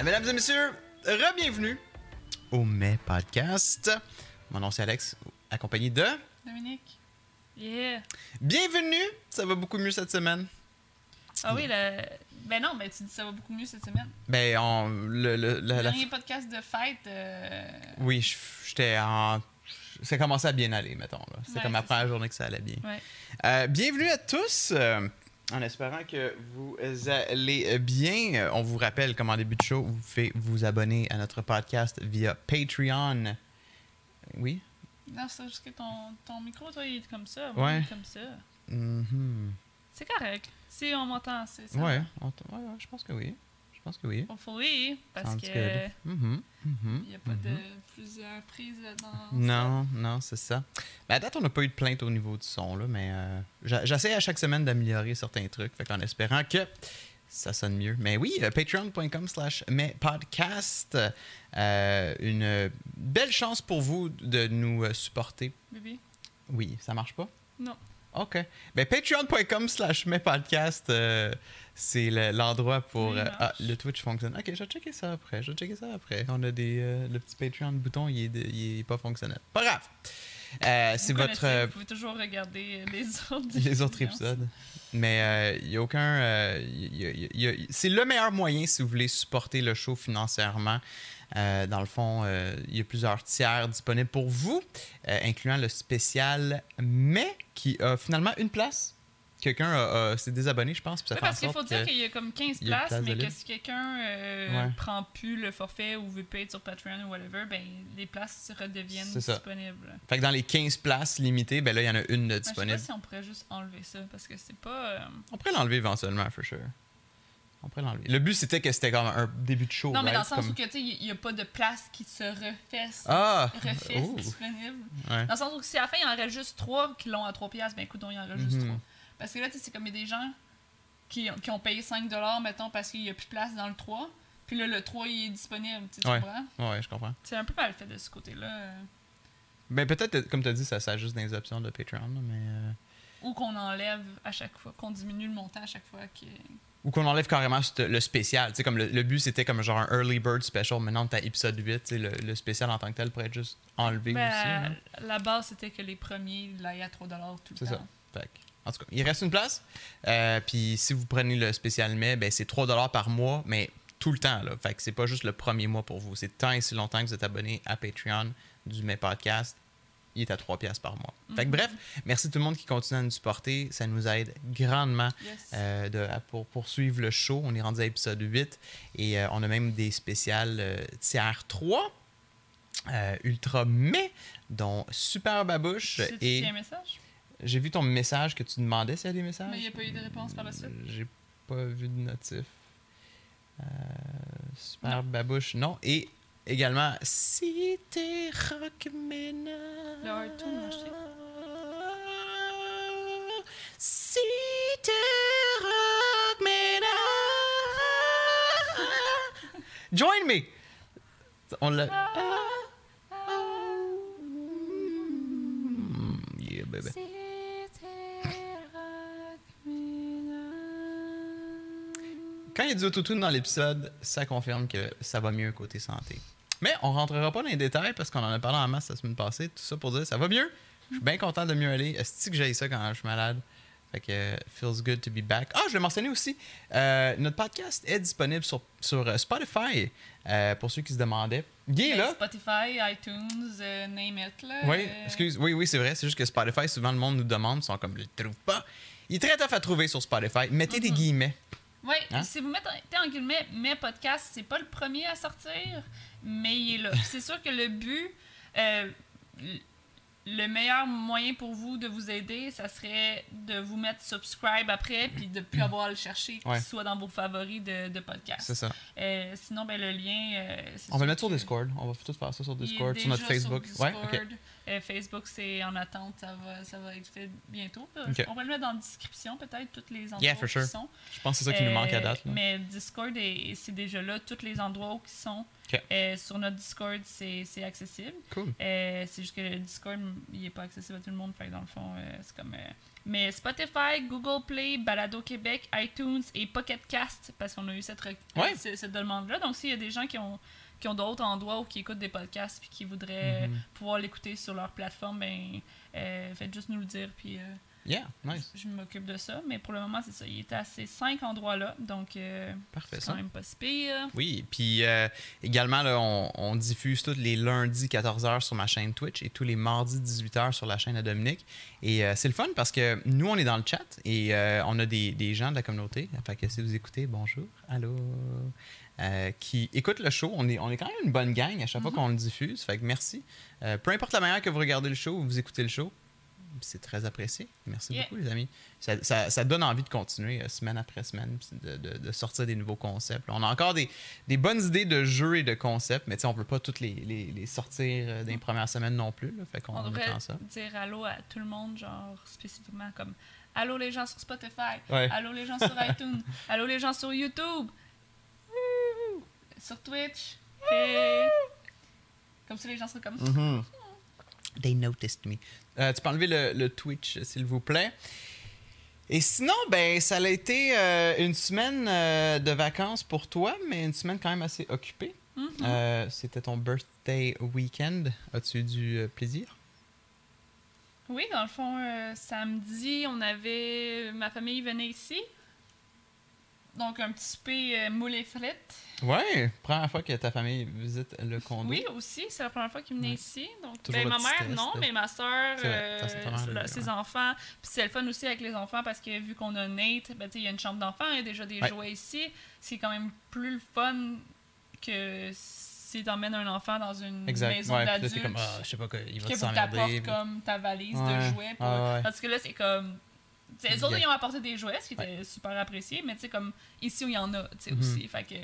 Ah, mesdames et messieurs, re-bienvenue au Mai Podcast. Mon nom c'est Alex, accompagné de. Dominique. Yeah. Bienvenue, ça va beaucoup mieux cette semaine? Ah oui, le... ben non, ben tu dis ça va beaucoup mieux cette semaine. Ben, on, le, le- la- Le la- dernier podcast de fête. euh, oui, j'étais en. Ça commençait à bien aller, mettons. C'était Ouais, comme la c'est première ça. journée que ça allait bien. Ouais. Euh, bienvenue à tous. euh, en espérant que vous allez bien. On vous rappelle, comme en début de show, vous pouvez vous abonner à notre podcast via Patreon. Oui? Non, c'est juste que ton, ton micro, toi, il est comme ça. Ouais. Moi, il est comme ça. Mhm. C'est correct. Si on m'entend, c'est ça. Ouais, ouais, ouais, je pense que oui. Je pense que oui. Hopefully, parce Sounds que. Mhm, mhm, il n'y a pas de plusieurs prises dans. Non, non, c'est ça. Ben, à date, on n'a pas eu de plainte au niveau du son, là, mais euh, j'essaie à chaque semaine d'améliorer certains trucs, fait qu'en espérant que ça sonne mieux. Mais oui, euh, patreon.com slash podcast. euh, une belle chance pour vous de nous euh, supporter. Bébé? Oui, ça marche pas? Non. OK. Ben, patreon.com slash podcast, euh, c'est le- l'endroit pour... Euh, ah, le Twitch fonctionne. OK, je vais checker ça après. Je vais checker ça après. On a des... euh, le petit Patreon bouton, il est, de- il est pas fonctionnel. Pas grave. Euh, c'est votre... Vous pouvez toujours regarder les autres. les autres épisodes. Mais il n'y a aucun. y a- y a- y a- c'est le meilleur moyen si vous voulez supporter le show financièrement. Euh, dans le fond, il y a plusieurs tiers disponibles pour vous, euh, incluant le spécial mais qui a finalement une place. Quelqu'un s'est désabonné, je pense. puis ça Oui, fait parce qu'il faut dire qu'il y a comme 15 il y a une places, place mais que si quelqu'un euh, Ouais. prend plus le forfait ou veut payer sur Patreon ou whatever, ben les places redeviennent C'est ça. disponibles. Fait que dans les 15 places limitées, ben là, il y en a une de Ouais, Je sais disponible. pas si on pourrait juste enlever ça, parce que c'est pas... euh, On pourrait l'enlever éventuellement, for sure. On pourrait l'enlever. Le but, c'était que c'était comme un début de show. Non, mais dans le sens Comme- où que, tu sais, il n'y a pas de place qui se refesse, Ah! refesse Oh! disponible. Ouais. Dans le sens où si à la fin, il en reste juste 3 qui l'ont à 3 piastres, ben écoute, il en reste juste Mhm. 3. Parce que là, tu sais, c'est comme il y a des gens qui, qui ont payé 5 mettons, parce qu'il n'y a plus de place dans le 3. Puis là, le 3, il est disponible, tu Ouais. comprends? Ouais, je comprends. C'est un peu mal fait de ce côté-là. Ben peut-être, comme tu as dit, ça s'ajuste dans les options de Patreon, mais... euh, Ou qu'on enlève à chaque fois, qu'on diminue le montant à chaque fois. Que... Ou qu'on enlève carrément le spécial. Tu comme le, le but, c'était comme genre un early bird special. Maintenant, t'as épisode 8, tu sais, le, le spécial en tant que tel pourrait être juste enlevé Ben, aussi. La base, c'était que les premiers l'aient à 3 tout le C'est temps. ça. Fait que, en tout cas, il reste une place. Euh, Puis si vous prenez le spécial mai, ben, c'est 3 par mois, mais tout le temps. Là. Fait que c'est pas juste le premier mois pour vous. C'est tant et si longtemps que vous êtes abonné à Patreon du Mai Podcast. Il est à 3 piastres par mois. Fait que Mhm. bref, merci tout le monde qui continue à nous supporter. Ça nous aide grandement Yes. euh, de, à- pour poursuivre le show. On est rendu à l'épisode 8 et euh, on a même des spéciales euh, tiers 3, euh, ultra mais, dont Super Babouche. C'est Et un message? j'ai vu ton message que tu demandais s'il y a des messages. Mais il n'y a pas eu de réponse par la suite? J'ai pas vu de notif. Super Non. Babouche, non. Et également, si t'es rockmena. Le sais. Si t'es rockmena. Join me! On l'a. Yeah, baby. Quand il y a du autotune dans l'épisode, ça confirme que ça va mieux côté santé. Mais on rentrera pas dans les détails parce qu'on en a parlé en masse la semaine passée. Tout ça pour dire ça va mieux. Je suis bien content de mieux aller. Est-ce que j'ai ça quand je suis malade? Fait que euh, feels good to be back. Ah, je vais mentionner aussi, euh, notre podcast est disponible sur, sur euh, Spotify euh, pour ceux qui se demandaient. Guy est là. Spotify, iTunes, euh, name it. Là, Oui, excuse. Oui, oui, c'est vrai. C'est juste que Spotify, souvent le monde nous demande, ils sont comme, je le trouve pas. Il est très tough à trouver sur Spotify. Mettez des Mhm. guillemets. Oui, Hein? si vous mettez en guillemets mes podcasts, c'est pas le premier à sortir, mais il est là. C'est sûr que le but, euh, le meilleur moyen pour vous de vous aider, ça serait de vous mettre subscribe après, puis de plus avoir à le chercher, qu'il soit dans vos favoris de, de podcast. C'est ça. Euh, sinon, ben, le lien. euh, On va le mettre sur Discord. On va tout faire ça sur Discord, sur notre Facebook. Discord. Ouais. Euh, Facebook, c'est en attente, ça va, ça va être fait bientôt. On va le mettre dans la description, peut-être, tous les endroits Yeah, for où sure. ils sont. Je pense que c'est ça qui nous manque à Euh, date. là. Mais Discord, est- c'est déjà là, tous les endroits où ils sont. Euh, sur notre Discord, c'est accessible. Cool. Euh, c'est juste que le Discord, il est pas accessible à tout le monde. Fait que dans le fond, euh, c'est comme. Mais Spotify, Google Play, Balado Québec, iTunes et Pocket Cast, parce qu'on a eu Ouais. cette demande-là. Donc, s'il y a des gens qui ont, qui ont d'autres endroits où qui écoutent des podcasts puis qui voudraient Mhm. pouvoir l'écouter sur leur plateforme, ben, euh, faites juste nous le dire. Puis euh, Yeah, nice. je m'occupe de ça. Mais pour le moment, c'est ça. Il est à ces cinq endroits-là. Donc, euh, c'est ça. quand même pas si pire. Oui, puis euh, également, là, on, on diffuse tous les lundis 14h sur ma chaîne Twitch et tous les mardis 18h sur la chaîne à Dominique. Et c'est le fun parce que nous, on est dans le chat et on a des, des gens de la communauté. Fait que si vous écoutez, bonjour, allô, euh, qui écoutent le show. On est, on est quand même une bonne gang à chaque fois qu'on le diffuse. Fait que merci. Euh, peu importe la manière que vous regardez le show ou vous écoutez le show, c'est très apprécié. Merci Yeah. beaucoup, les amis. Ça, ça- ça donne envie de continuer euh, semaine après semaine, de, de- de sortir des nouveaux concepts. On a encore des, des bonnes idées de jeux et de concepts, mais on peut pas toutes les, les- les sortir euh, dans les premières semaines non plus. Là, fait qu'on On devrait ça. dire allô à tout le monde, genre spécifiquement comme allô les gens sur Spotify, Ouais. allô les gens sur iTunes, allô les gens sur YouTube! Sur Twitch. Comme ça, les gens seraient comme Mhm. They noticed me. Euh, tu peux enlever le, le Twitch, s'il vous plaît. Et sinon, ben, ça a été euh, une semaine euh, de vacances pour toi, mais une semaine quand même assez occupée. Mhm. Euh, C'était ton birthday weekend. As-tu eu du euh, plaisir? Oui, dans le fond, euh, samedi, on avait. Ma famille venait ici. Donc, un petit souper euh, moule et frites. Ouais, première fois que ta famille visite le condo. Oui, aussi, c'est la première fois qu'ils venaient Ouais. ici. Donc, ben, ma mère, non, mais ma soeur, elle, ses ouais. enfants. Puis c'est le fun aussi avec les enfants parce que vu qu'on a Nate, ben, tu il y a une chambre d'enfants, il y a déjà des Ouais. jouets ici. C'est quand même plus le fun que si t'emmènes un enfant dans une Exact. maison Ouais, d'adulte. comme, ah, je sais pas, il va que t'apportes puis- comme ta valise de jouets. Pour... Parce que là, c'est comme. Tu sais, Les autres, ils ont apporté des jouets, ce qui était super apprécié, mais tu sais, comme ici où il y en a, tu sais, Mhm. aussi. Fait que.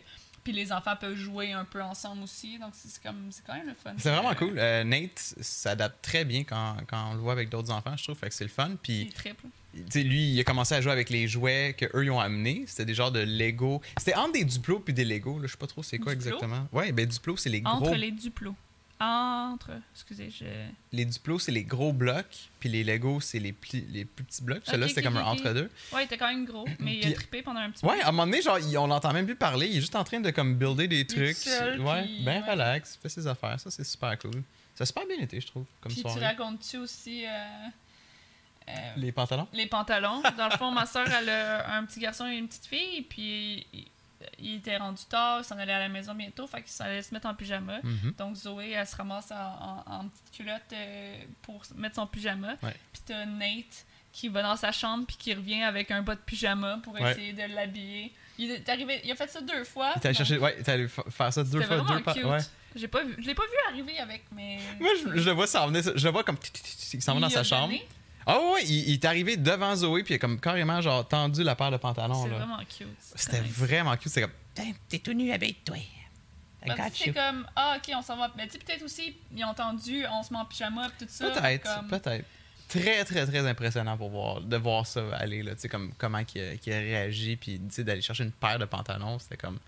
Puis les enfants peuvent jouer un peu ensemble aussi, donc c'est c'est comme c'est quand même le fun. C'est vraiment Euh, cool. Euh, Nate s'adapte très bien quand, quand on le voit avec d'autres enfants, je trouve. Fait que c'est le fun. Il Puis, sais, lui, il a commencé à jouer avec les jouets qu'eux, ils ont amenés. C'était des genres de Lego. C'était entre des Duplo puis des Lego. Là. Je sais pas trop c'est quoi Duplo? exactement. Ouais, ben Duplo, c'est les gros. Entre les duplos. Entre. Excusez, je. Les Duplo, c'est les gros blocs. Puis les Lego, c'est les, pli- les plus petits blocs. Celui-là, Ok, c'était comme un entre-deux. Ouais, il était quand même gros, mais il a trippé pendant un petit Ouais, peu. à un moment donné, genre, on l'entend même plus parler. Il est juste en train de comme builder des trucs. seul, ouais, puis- ben ouais. relax. Fait ses affaires. Ça, c'est super cool. Ça a super bien été, je trouve, comme Puis tu soirée. racontes-tu aussi. euh, euh, Les pantalons? les pantalons? Dans le fond, ma soeur, elle a un petit garçon et une petite fille, puis il, était rendu tard, il s'en allait à la maison bientôt, fait qu'il s'en allait se mettre en pyjama. Mhm. Donc Zoé, elle se ramasse en, en- en petite culotte euh, pour mettre son pyjama. Ouais. Puis t'as Nate qui va dans sa chambre puis qui revient avec un bas de pyjama pour Ouais. essayer de l'habiller. Il, est arrivé, il a fait ça deux fois. Donc chercher, ouais, t'es allé fa- faire ça deux fois, deux cute. Ouais. J'ai pas vu, je l'ai pas vu arriver avec, mais. Moi, je, je le vois s'en venir, je le vois comme il s'en va dans sa chambre. Ah ouais, il, il est arrivé devant Zoé, puis il a comme carrément genre tendu la paire de pantalons. C'est vraiment cute. C'était vraiment cute. C'est comme, t'es tout nu avec toi. C'est you. comme, ah, ok, on s'en va. Mais tu sais, peut-être aussi, ils ont entendu, on se met en pyjama, tout ça. Peut-être, comme- peut-être. Très, très, très impressionnant pour voir, de voir ça aller, là, tu sais, comme comment il a réagi, puis tu sais, d'aller chercher une paire de pantalons, c'était comme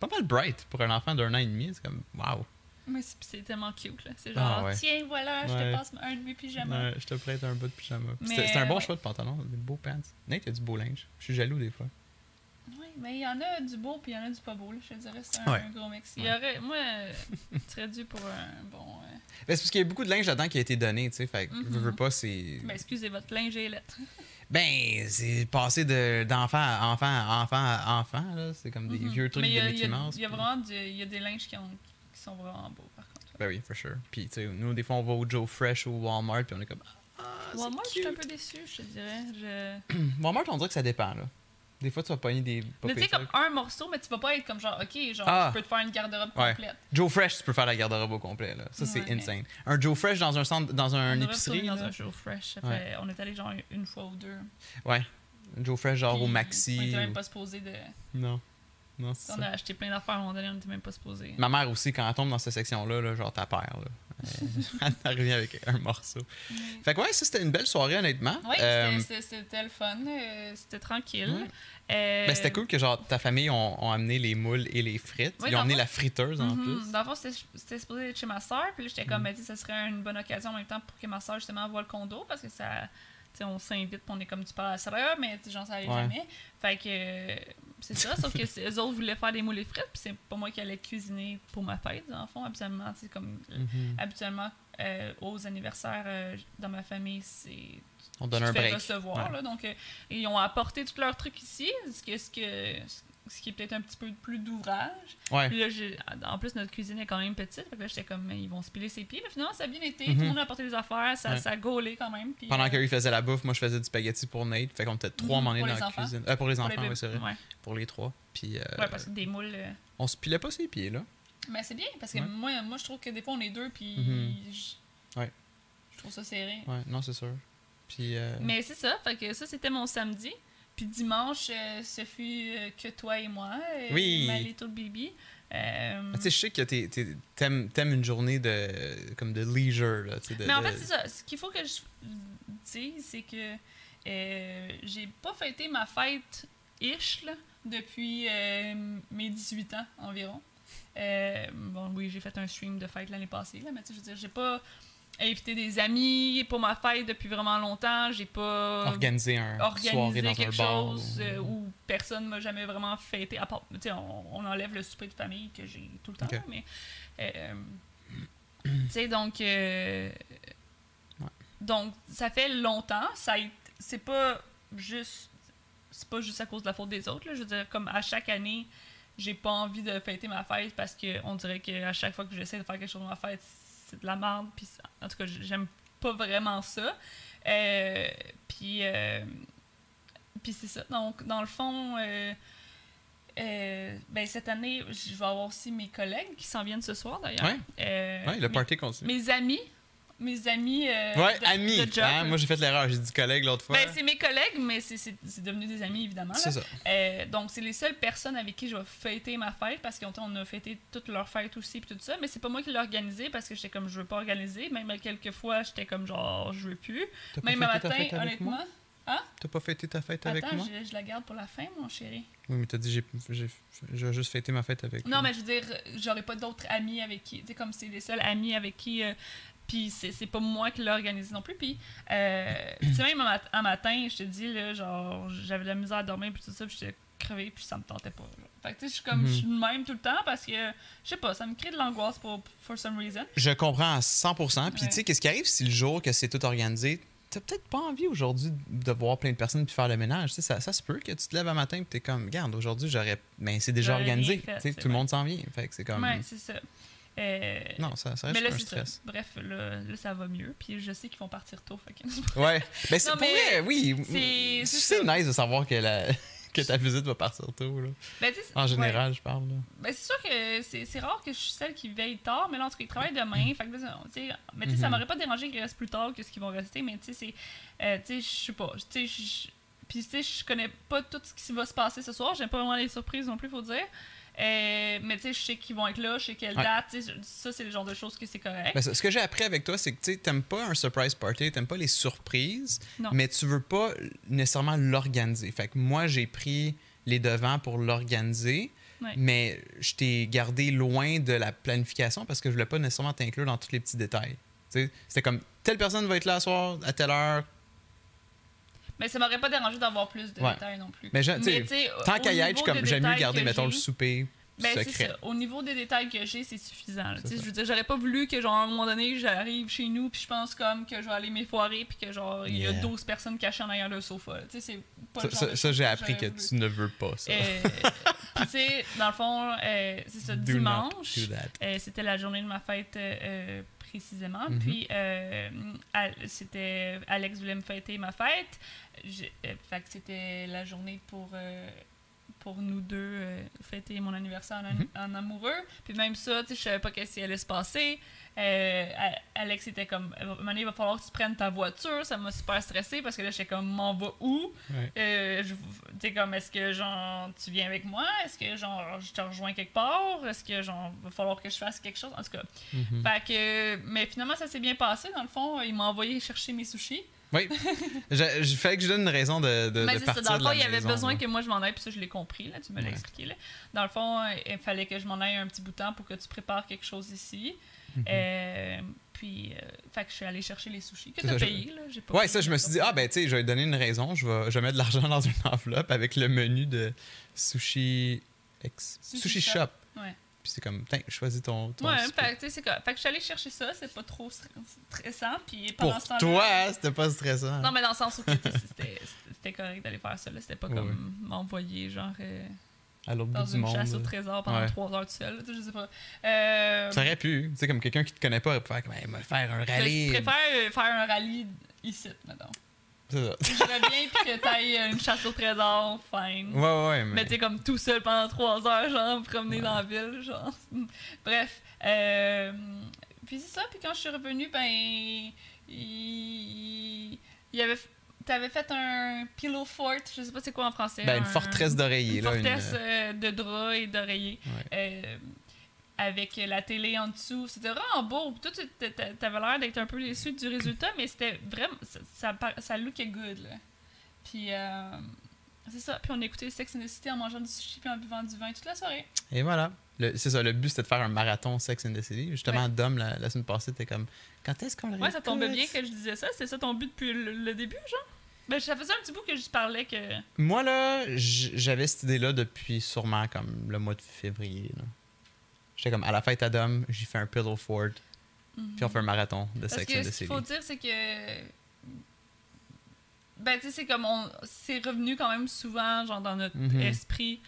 pas mal bright pour un enfant d'un an et demi, c'est comme, waouh. Mais c'est c'est tellement cute, là. C'est Ah, genre, ouais. tiens, voilà, je Ouais. te passe un de mes pyjamas. Ouais, je te prête un bout de pyjama. Puis Mais, C'était c'était un bon ouais. choix de pantalon, des beaux pants. Nate, il a du beau linge. Je suis jaloux des fois. Oui, mais il y en a du beau puis il y en a du pas beau, là. Je te dirais, c'est un, Ouais. un gros mix. Il y Ouais. aurait, moi, euh, tu serais dû pour un bon. euh, Ben, c'est parce qu'il y a beaucoup de linge là-dedans qui a été donné, tu sais, fait que, Mhm. veux, veux pas, c'est... Ben, excusez, votre linge est lettre. Ben, c'est passé de- d'enfant à enfant à enfant à enfant, là. C'est comme des Mhm. vieux trucs mais il y a, de il y Mickey a- Mouse. il y a puis- vraiment du- il y a des linges qui, ont, qui sont vraiment beaux, par contre. Ben oui, for sure. Puis, tu sais, nous, des fois, on va au Joe Fresh ou au Walmart, puis on est comme... Ah, Walmart, je suis un peu déçue, je te dirais. Je... Walmart, on dirait que ça dépend, là. Des fois, tu vas pogner des... Mais tu sais, comme un morceau, mais tu vas pas être comme genre, ok, genre, Ah. je peux te faire une garde-robe Ouais. complète. Joe Fresh, tu peux faire la garde-robe au complet, là. Ça, c'est mais- insane. Un Joe Fresh dans un centre, dans on un aurait épicerie, retourné dans là. un show fresh. Ça Ouais. fait- On est allé genre une fois ou deux. Ouais. Joe Fresh, genre au Maxi. On était même pas supposé de. Non. Non, c'est On ça. a acheté plein d'affaires à un moment donné, on était même pas supposé. Ma mère aussi, quand elle tombe dans cette section-là, là, genre, t'as peur, là. Elle revient avec un morceau. Fait que ouais, ça c'était une belle soirée honnêtement. Oui, Euh, c'était- c'était le fun. euh, C'était tranquille. Ouais. Euh, ben, c'était cool que genre ta famille ont, ont amené les moules et les frites. Oui, Ils ont amené la friteuse en Mhm. plus. Dans le fond, c'était c'était supposé être chez ma soeur. Puis là, j'étais comme, tu sais, ça serait une bonne occasion en même temps pour que ma soeur, justement, voit le condo. Parce que ça. On s'invite, on est comme tu parles à mais allait Ouais. jamais. Fait que. euh, c'est ça. sauf que c'est- eux autres voulaient faire des moules et frites. Puis c'est pas moi qui allais cuisiner pour ma fête, dans le fond. Habituellement, tu sais, comme. Mhm. Habituellement, euh, aux anniversaires euh, dans ma famille, c'est On donne tu un fais break. recevoir. Ouais. Là, donc, ils ont apporté tous leurs trucs ici, ce, que, ce, que, ce qui est peut-être un petit peu plus d'ouvrage. Ouais. Puis là, j'ai- en plus, notre cuisine est quand même petite. Fait que là, j'étais comme, ils vont se piler ses pieds. Mais finalement, ça a bien été. Tout Mhm. le monde a apporté des affaires. Ça, Ouais. ça a gaulé quand même. Puis, Pendant euh, qu'il faisait la bouffe, moi je faisais du spaghetti pour Nate. Fait qu'on était trois Mhm, pour dans la enfants. cuisine. Euh, pour les pour enfants, les oui, c'est vrai. Ouais. Pour les trois. Puis euh, Ouais, parce que des moules. euh, on se pilait pas ses pieds là. Mais c'est bien, parce que moi, moi, je trouve que des fois, on est deux, puis. Mhm. je- Ouais. Je trouve ça serré. Ouais, non, c'est sûr. Puis. euh, Mais c'est ça, fait que ça c'était mon samedi. Puis dimanche, euh, ce fut euh, que toi et moi, euh, Oui. ma little baby. Euh, Ah, Tu sais, je sais que t'aimes une journée de comme de leisure là. De, mais en de- fait, c'est ça. Ce qu'il faut que je dise, c'est que euh, j'ai pas fêté ma fête ish là, depuis euh, mes 18 ans environ. Bon, oui, j'ai fait un stream de fête l'année passée, là, mais tu sais, je veux dire, j'ai pas invité des amis pour ma fête depuis vraiment longtemps. J'ai pas organiser un organiser soirée dans quelque un bar. chose ou- euh, où personne m'a jamais vraiment fêté. À part, on, on enlève le souper de famille que j'ai tout le temps, mais. euh, tu sais, donc. euh, Ouais. Donc, ça fait longtemps. Ça c'est pas juste. C'est pas juste à cause de la faute des autres. Là. Je veux dire, comme à chaque année, j'ai pas envie de fêter ma fête parce que on dirait qu'à chaque fois que j'essaie de faire quelque chose de ma fête, c'est de la merde. Puis, en tout cas, j'aime pas vraiment ça. Euh, puis, euh, puis c'est ça. Donc, dans le fond, euh, ben, cette année, je vais avoir aussi mes collègues qui s'en viennent ce soir d'ailleurs. Ouais, le mes- party continue. Mes amis. Mes amis. euh, Ouais, de, amis. de job. hein, moi, j'ai fait l'erreur. J'ai dit collègue l'autre fois. Ben, c'est mes collègues, mais c'est- devenu des amis, évidemment. c'est ça. Euh, donc, c'est les seules personnes avec qui je vais fêter ma fête parce qu'on on a fêté toute leur fête aussi puis tout ça. Mais c'est pas moi qui l'ai organisé parce que j'étais comme je veux pas organiser. Même quelques fois, j'étais comme genre je veux plus. Même un fêté matin, fête avec moi? honnêtement. T'as pas fêté ta fête avec Attends, moi? je, je la garde pour la fin, mon chéri. Oui, mais t'as dit j'ai j'ai- je vais juste fêter ma fête avec Non, lui. mais je veux dire, j'aurais pas d'autres amis avec qui. Tu sais, comme c'est les seuls amis avec qui. euh, puis c'est c'est pas moi qui l'ai organisé non plus. Puis, euh, tu sais, même un, mat- un matin, je te dis, là, genre, j'avais de la misère à dormir, puis tout ça, puis j'étais crevée, puis ça me tentait pas. là. Fait que, tu sais, je suis comme, Mhm. je suis de même tout le temps parce que, je sais pas, ça me crée de l'angoisse pour for some reason. Je comprends à 100%. Puis Ouais. tu sais, qu'est-ce qui arrive si le jour que c'est tout organisé, t'as peut-être pas envie aujourd'hui de voir plein de personnes puis faire le ménage. Tu sais, ça, ça se peut que tu te lèves un matin et t'es comme, regarde, aujourd'hui, j'aurais. Mais c'est déjà organisé. fait, Tu sais, c'est tout le monde s'en vient. Fait que c'est comme. Ouais, c'est ça. Euh, non, ça, ça mais reste là, un ça. stress. Bref, là, là, ça va mieux. Puis je sais qu'ils vont partir tôt. Que... Ouais. Ben, c'est Non, pour mais vrai, oui. c'est- nice de savoir que, la... que ta visite va partir tôt. Là. Ben, En ouais. général, je parle. Ben, c'est sûr que c'est c'est rare que je suis celle qui veille tard, mais là, en tout cas, ils travaillent demain. Fait que là, tu sais, mais tu sais, ça Mhm. m'aurait pas dérangé qu'ils restent plus tard que ce qu'ils vont rester, mais tu sais, c'est. euh, tu sais, je sais pas. Tu sais, je connais pas tout ce qui va se passer ce soir. J'aime pas vraiment les surprises non plus, faut dire. Euh, mais tu sais, je sais qu'ils vont être là, je sais quelle Ouais. date. tu Ça, c'est le genre de choses que c'est correct. Ben, ce que j'ai appris avec toi, c'est que tu sais, t'aimes pas un surprise party, t'aimes pas les surprises, Non. mais tu veux pas nécessairement l'organiser. Fait que moi, j'ai pris les devants pour l'organiser, Ouais. mais je t'ai gardé loin de la planification parce que je voulais pas nécessairement t'inclure dans tous les petits détails. Tu C'était comme telle personne va être là ce soir à telle heure. Mais ça m'aurait pas dérangé d'avoir plus de Ouais. détails non plus. Mais je- tu sais, Tant qu'à y être, je niveau suis comme j'aime mieux garder, mettons, le souper Ben, c'est secret. ça. Au niveau des détails que j'ai, c'est suffisant. Je veux dire, j'aurais pas voulu que, genre, à un moment donné, j'arrive chez nous, puis je pense comme que je vais aller m'effoirer, puis que, genre, il y a Yeah. 12 personnes cachées en arrière le sofa. là. Tu sais, c'est pas Ça, j'ai appris que tu ne veux pas ça. Euh, puis, tu sais, dans le fond, euh, c'est ça, Do dimanche, euh, c'était la journée de ma fête euh, précisément. Mhm. Puis, euh, c'était Alex voulait me fêter ma fête. J'ai- euh, fait que c'était la journée pour, euh, pour nous deux euh, fêter mon anniversaire en, Mhm. en amoureux. Puis même ça, je savais pas qu'est-ce qui allait se passer. Euh, Alex était comme, moment donné, il va falloir que tu prennes ta voiture. Ça m'a super stressé parce que là, j'étais comme, m'en va où? Ouais. Euh, tu comme, est-ce que, genre, tu viens avec moi? Est-ce que, genre, je te rejoins quelque part? Est-ce que, genre, va falloir que je fasse quelque chose? En tout cas. Mhm. Fait que, mais finalement, ça s'est bien passé. Dans le fond, il m'a envoyé chercher mes sushis. Oui. Je, je fais que je donne une raison de, de, Mais de c'est ça, dans le fond, il y avait besoin là. que moi je m'en aille, puis ça, je l'ai compris, là, tu me l'as Ouais. expliqué. Là. Dans le fond, euh, il fallait que je m'en aille un petit bout de temps pour que tu prépares quelque chose ici. Euh, puis, euh, fait que je suis allée chercher les sushis que C'est tu as ça, je- payé. Là. J'ai pas Ouais, payé, ça, je me suis dit, ah ben, tu sais, je vais donner une raison. Je vais, je vais mettre de l'argent dans une enveloppe avec le menu de sushi. Ex... Sushi Sushi, Shop. Shop. Ouais. Puis c'est comme, tiens, choisis ton. ton Ouais, fait, que, c'est. Fait que je suis allée chercher ça, c'est pas trop stre- stressant. Puis Pour pendant ce temps-là- toi, hein, c'était pas stressant. Non, mais dans le sens où c'était c'était correct d'aller faire ça. là. C'était pas Ouais, comme m'envoyer, genre, euh, à l'autre dans bout du une monde. chasse au trésor pendant Ouais. trois heures tout seul. Je sais pas. Euh, Ça aurait pu. Tu sais, comme quelqu'un qui te connaît pas, il peut faire comme, Hey, me faire un rallye. Je préfère euh, faire un rallye ici, mettons. C'est ça. Bien puis que t'ailles une chasse au trésor, fine. Ouais, ouais. Mais Mais... sais, comme tout seul pendant trois heures, genre, me promener Ouais. dans la ville, genre. Bref. Euh, puis c'est ça, puis quand je suis revenue, ben. Il, il y avait. T'avais fait un pillow fort, je sais pas c'est quoi en français. Ben, une un- forteresse d'oreiller, là. une- forteresse euh, de draps et d'oreillers. Ouais. Euh, avec la télé en dessous. C'était vraiment beau. Puis Toi, tu t'avais l'air d'être un peu déçu du résultat, mais c'était vraiment. Ça, ça, ça lookait good, là. Puis, euh, c'est ça. Puis, on écoutait Sex and the City en mangeant du sushi puis en buvant du vin toute la soirée. Et voilà. C'est ça, le but c'était de faire un marathon Sex and the City. Justement, Dom, la, la semaine passée, t'es comme, quand est-ce qu'on le Ouais, ça tombait bien que je disais ça. C'est ça ton but depuis le, le début, genre? Ben, ça faisait un petit bout que je parlais que. Moi, là, j'avais cette idée-là depuis sûrement comme le mois de février. là. J'étais comme, à la fête à Dom, j'ai fait un pillow fort, puis on fait un marathon de Parce Sex que and the ce qu'il faut dire, c'est que. Ben, tu sais, c'est comme on. C'est revenu quand même souvent, genre, dans notre Mhm. esprit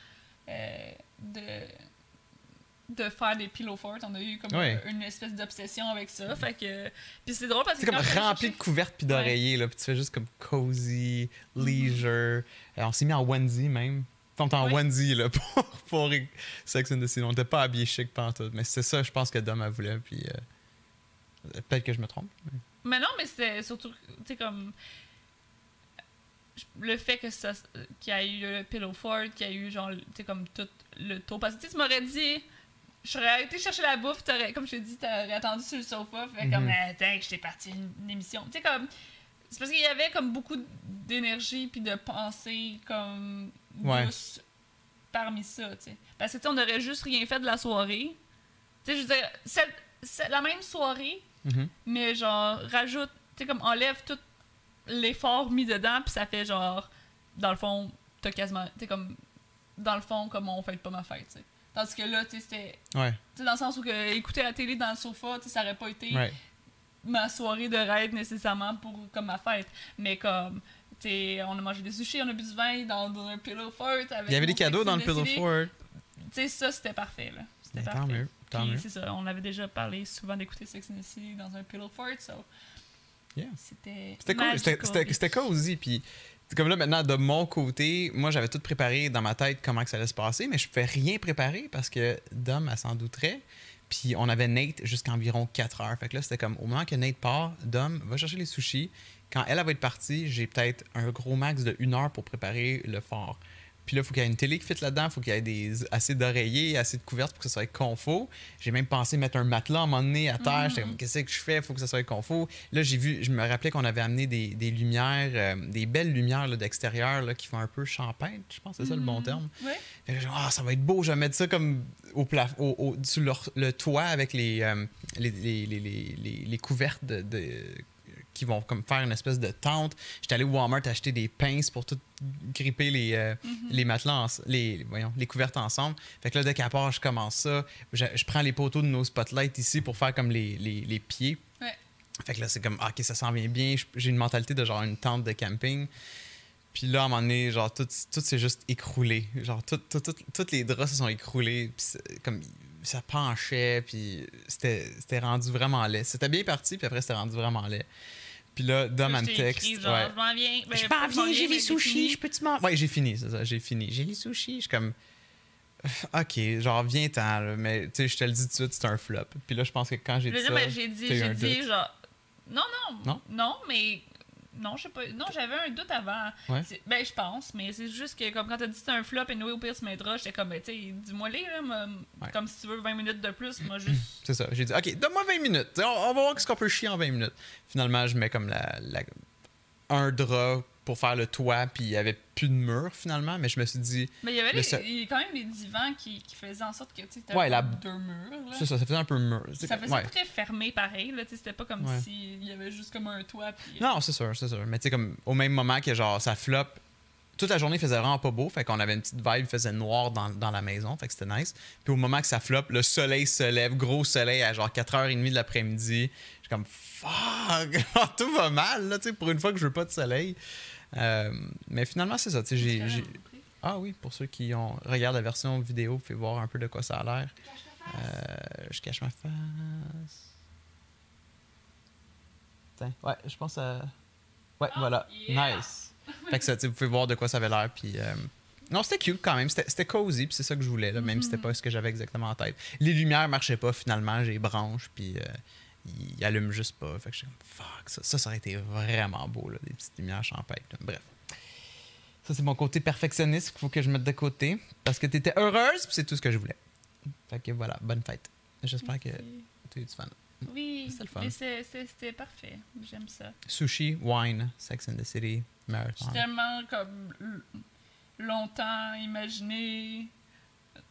euh, de. de faire des pillow forts. On a eu comme Ouais. une espèce d'obsession avec ça. Fait que. Puis c'est drôle parce que. C'est comme rempli de couvertes puis d'oreillers, là, puis tu fais juste comme cozy, leisure. Euh, on s'est mis en onesie même. Était en Oui. onesie, là, pour, pour Sex and the City. On n'était pas habillés chic pantoute, mais c'est ça, je pense que Dom a voulu, puis... euh, Peut-être que je me trompe. mais- Mais non, mais c'était surtout, tu sais, comme. Le fait que ça. qu'il y a eu le pillow fort, qu'il y a eu, genre, tu sais, comme tout le tour. Parce que tu m'aurais dit. Je serais été chercher la bouffe, t'aurais, comme je t'ai dit, t'aurais attendu sur le sofa, fait comme, Mhm. attends, j'étais parti une, une émission. Tu sais, comme. C'est parce qu'il y avait comme beaucoup d'énergie puis de pensée, comme. Ouais. douce parmi ça, tu sais. Parce que, tu sais, on aurait juste rien fait de la soirée. Tu sais, je veux dire, cette- cette- la même soirée, Mhm. mais genre rajoute tu sais comme enlève tout l'effort mis dedans puis ça fait genre dans le fond t'as quasiment tu sais comme dans le fond comme on fait pas ma fête tu sais tandis que là tu sais c'était Ouais, tu sais dans le sens où que écouter la télé dans le sofa tu sais ça aurait pas été ouais. ma soirée de rêve nécessairement pour comme ma fête mais comme on a mangé des sushis on a bu du vin dans, dans un pillow fort avec Il y avait des cadeaux dans le pillow fort. tu sais ça c'était parfait là c'était Ben, parfait tant mieux, tant puis mieux. c'est ça, on avait déjà parlé souvent d'écouter Sex and the City dans un pillow fort, so Yeah. c'était C'était cool, c'était- cozy. Puis, comme là, maintenant, de mon côté, moi, j'avais tout préparé dans ma tête comment que ça allait se passer, mais je pouvais rien préparer parce que Dom, elle s'en douterait. Puis, on avait Nate jusqu'à environ 4 heures. Fait que là, c'était comme, au moment que Nate part, Dom va chercher les sushis. Quand elle, elle va être partie, j'ai peut-être un gros max de 1 heure pour préparer le fort. Puis là, il faut qu'il y ait une télé qui fitte là-dedans, il faut qu'il y ait des, assez d'oreillers, assez de couvertes pour que ça soit confort. J'ai même pensé mettre un matelas à un moment donné à terre. Mhm. J'étais comme, qu'est-ce que je fais? Il faut que ça soit confort. Là, j'ai vu, je me rappelais qu'on avait amené des, des lumières, euh, des belles lumières d'extérieur qui font un peu champêtre, je pense que c'est ça le bon Mhm. terme. Fait que dit, ah, ça va être beau, je vais mettre ça comme au plaf- au, au- sur le, le toit avec les, euh, les, les, les, les, les- les couvertes de, de- qui vont comme faire une espèce de tente. J'étais allé au Walmart acheter des pinces pour tout gripper les, euh, Mhm. les matelas, les, voyons, les couvertes ensemble. Fait que là, dès qu'à part, je commence ça. Je, je prends les poteaux de nos spotlights ici pour faire comme les, les, les pieds. Ouais. Fait que là, c'est comme, ah, ok, ça s'en vient bien. J'ai une mentalité de genre une tente de camping. Puis là, à un moment donné, genre, tout, tout s'est juste écroulé. Genre, tout, tout, tout- tous les draps se sont écroulés. Puis comme, ça penchait. Puis c'était c'était rendu vraiment laid. C'était bien parti, puis après, c'était rendu vraiment laid. Puis là, Dom, elle me texte. écrit, genre, ouais. je m'en viens. Ben, je pas m'en viens, j'ai les sushis, fini. je peux-tu m'en. Ouais, j'ai fini, c'est ça, j'ai fini. J'ai les sushis, je suis comme. Ok, genre, viens-t'en, là, mais tu sais, je te le dis tout de suite, c'est un flop. Puis là, je pense que quand j'ai dit là, ça. ben, j'ai dit, j'ai dit, doute. genre. Non, non. Non? Non, mais. Non, je sais pas. Non, j'avais un doute avant. Ouais. C'est- Ben, je pense, mais c'est juste que, comme quand t'as dit que c'était un flop et Noé au pire se m'aidera, j'étais comme, ben, tu sais, dis-moi les, là, moi, Ouais. comme si tu veux 20 minutes de plus, moi, juste. C'est ça. J'ai dit, OK, donne-moi 20 minutes. On, on va voir ce qu'on peut chier en 20 minutes. Finalement, je mets comme la, la- un drap pour faire le toit, puis il n'y avait plus de mur finalement, mais je me suis dit, Mais il y avait Le les- seul- il y a quand même des divans qui, qui faisaient en sorte que, tu sais, t'avais Ouais, la- deux murs, là. c'est ça, ça faisait un peu mur. Ça faisait ouais. très fermé pareil, c'était pas comme Ouais. s'il y avait juste comme un toit, puis... Non, c'est sûr, c'est sûr. Mais tu sais, comme au même moment que genre ça flop, toute la journée il faisait vraiment pas beau, fait qu'on avait une petite vibe, il faisait noir dans, dans la maison, fait que c'était nice. Puis au moment que ça flop, le soleil se lève, gros soleil à genre 4h30 de l'après-midi. Je suis comme fuck, tout va mal, là, tu sais, pour une fois que je veux pas de soleil. Euh, mais finalement, c'est ça, j'ai. Ah oui, pour ceux qui ont regardent la version vidéo, vous pouvez voir un peu de quoi ça a l'air. Euh, je cache ma face. Tiens, ouais, je pense à. Ouais, Ah, voilà. yeah! Nice. fait que ça, vous pouvez voir de quoi ça avait l'air. Puis. euh, Non, c'était cute quand même. C'était cozy, puis c'est ça que je voulais, là, même si c'était pas ce que j'avais exactement en tête. Les lumières marchaient pas finalement, j'ai branches, puis. euh, ils allument juste pas. Fait que je suis comme, fuck, ça, ça, ça aurait été vraiment beau, là, des petites lumières champêtres. là. Bref. Ça, c'est mon côté perfectionniste qu'il faut que je mette de côté. Parce que t'étais heureuse, puis c'est tout ce que je voulais. Fait que voilà, bonne fête. J'espère que tu es du fan. Oui, C'était parfait. J'aime ça. Sushi, wine, Sex and the City, Marathon. J'ai tellement comme longtemps imaginé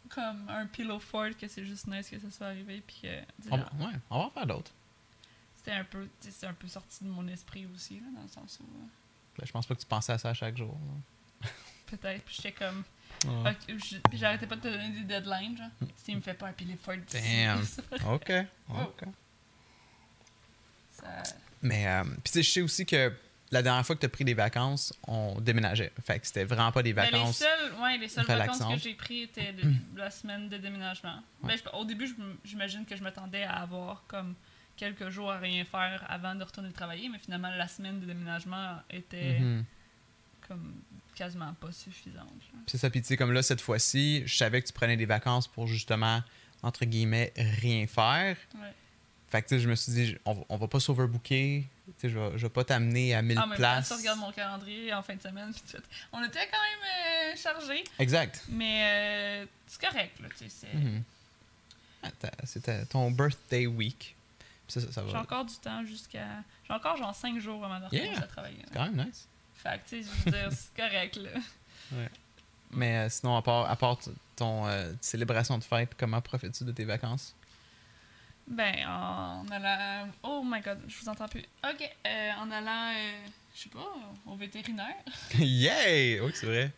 comme un pillow fort que c'est juste nice que ça soit arrivé puis On, va- ouais, on va en faire d'autres. C'était un peu c'est un peu sorti de mon esprit aussi là, dans le sens où euh, Ben, je pense pas que tu pensais à ça chaque jour. peut-être puis j'étais comme Ouais. puis j'arrêtais pas de te donner des deadlines genre s'il me fait pas un pillow fort d'ici, Damn. OK. OK. ça- Mais, euh, puis tu sais, je sais aussi que la dernière fois que tu as pris des vacances, on déménageait. Fait que c'était vraiment pas des Mais les vacances. seules, ouais, les seules vacances que j'ai prises étaient de- la semaine de déménagement. Ben, je- au début, j'imagine que je m'attendais à avoir comme quelques jours à rien faire avant de retourner travailler, mais finalement, la semaine de déménagement était Mhm. comme quasiment pas suffisante. C'est ça, puis tu sais, comme là, cette fois-ci, je savais que tu prenais des vacances pour justement, entre guillemets, rien faire. Ouais. Fait que tu sais, je me suis dit, on, va- on va pas s'overbooker. Tu sais, je vais, je vais pas t'amener à 1000 En même temps, places. si tu regardes mon calendrier en fin de semaine, on était quand même euh, chargés, Exact. mais euh, c'est correct. Là, tu sais, c'est-. Ah, t'as- C'était ton birthday week. Puis ça, ça, ça J'ai encore du temps jusqu'à. J'ai encore genre 5 jours avant de Yeah. à travailler. C'est quand même nice. Fait que, tu sais, je veux dire, c'est correct, là. Mais euh, sinon, à part, à part ton euh, célébration de fête, comment profites-tu de tes vacances? Ben, en allant. Oh my god, je vous entends plus. Ok, euh, en allant, euh, je sais pas, au vétérinaire. Yay! Oui, c'est vrai.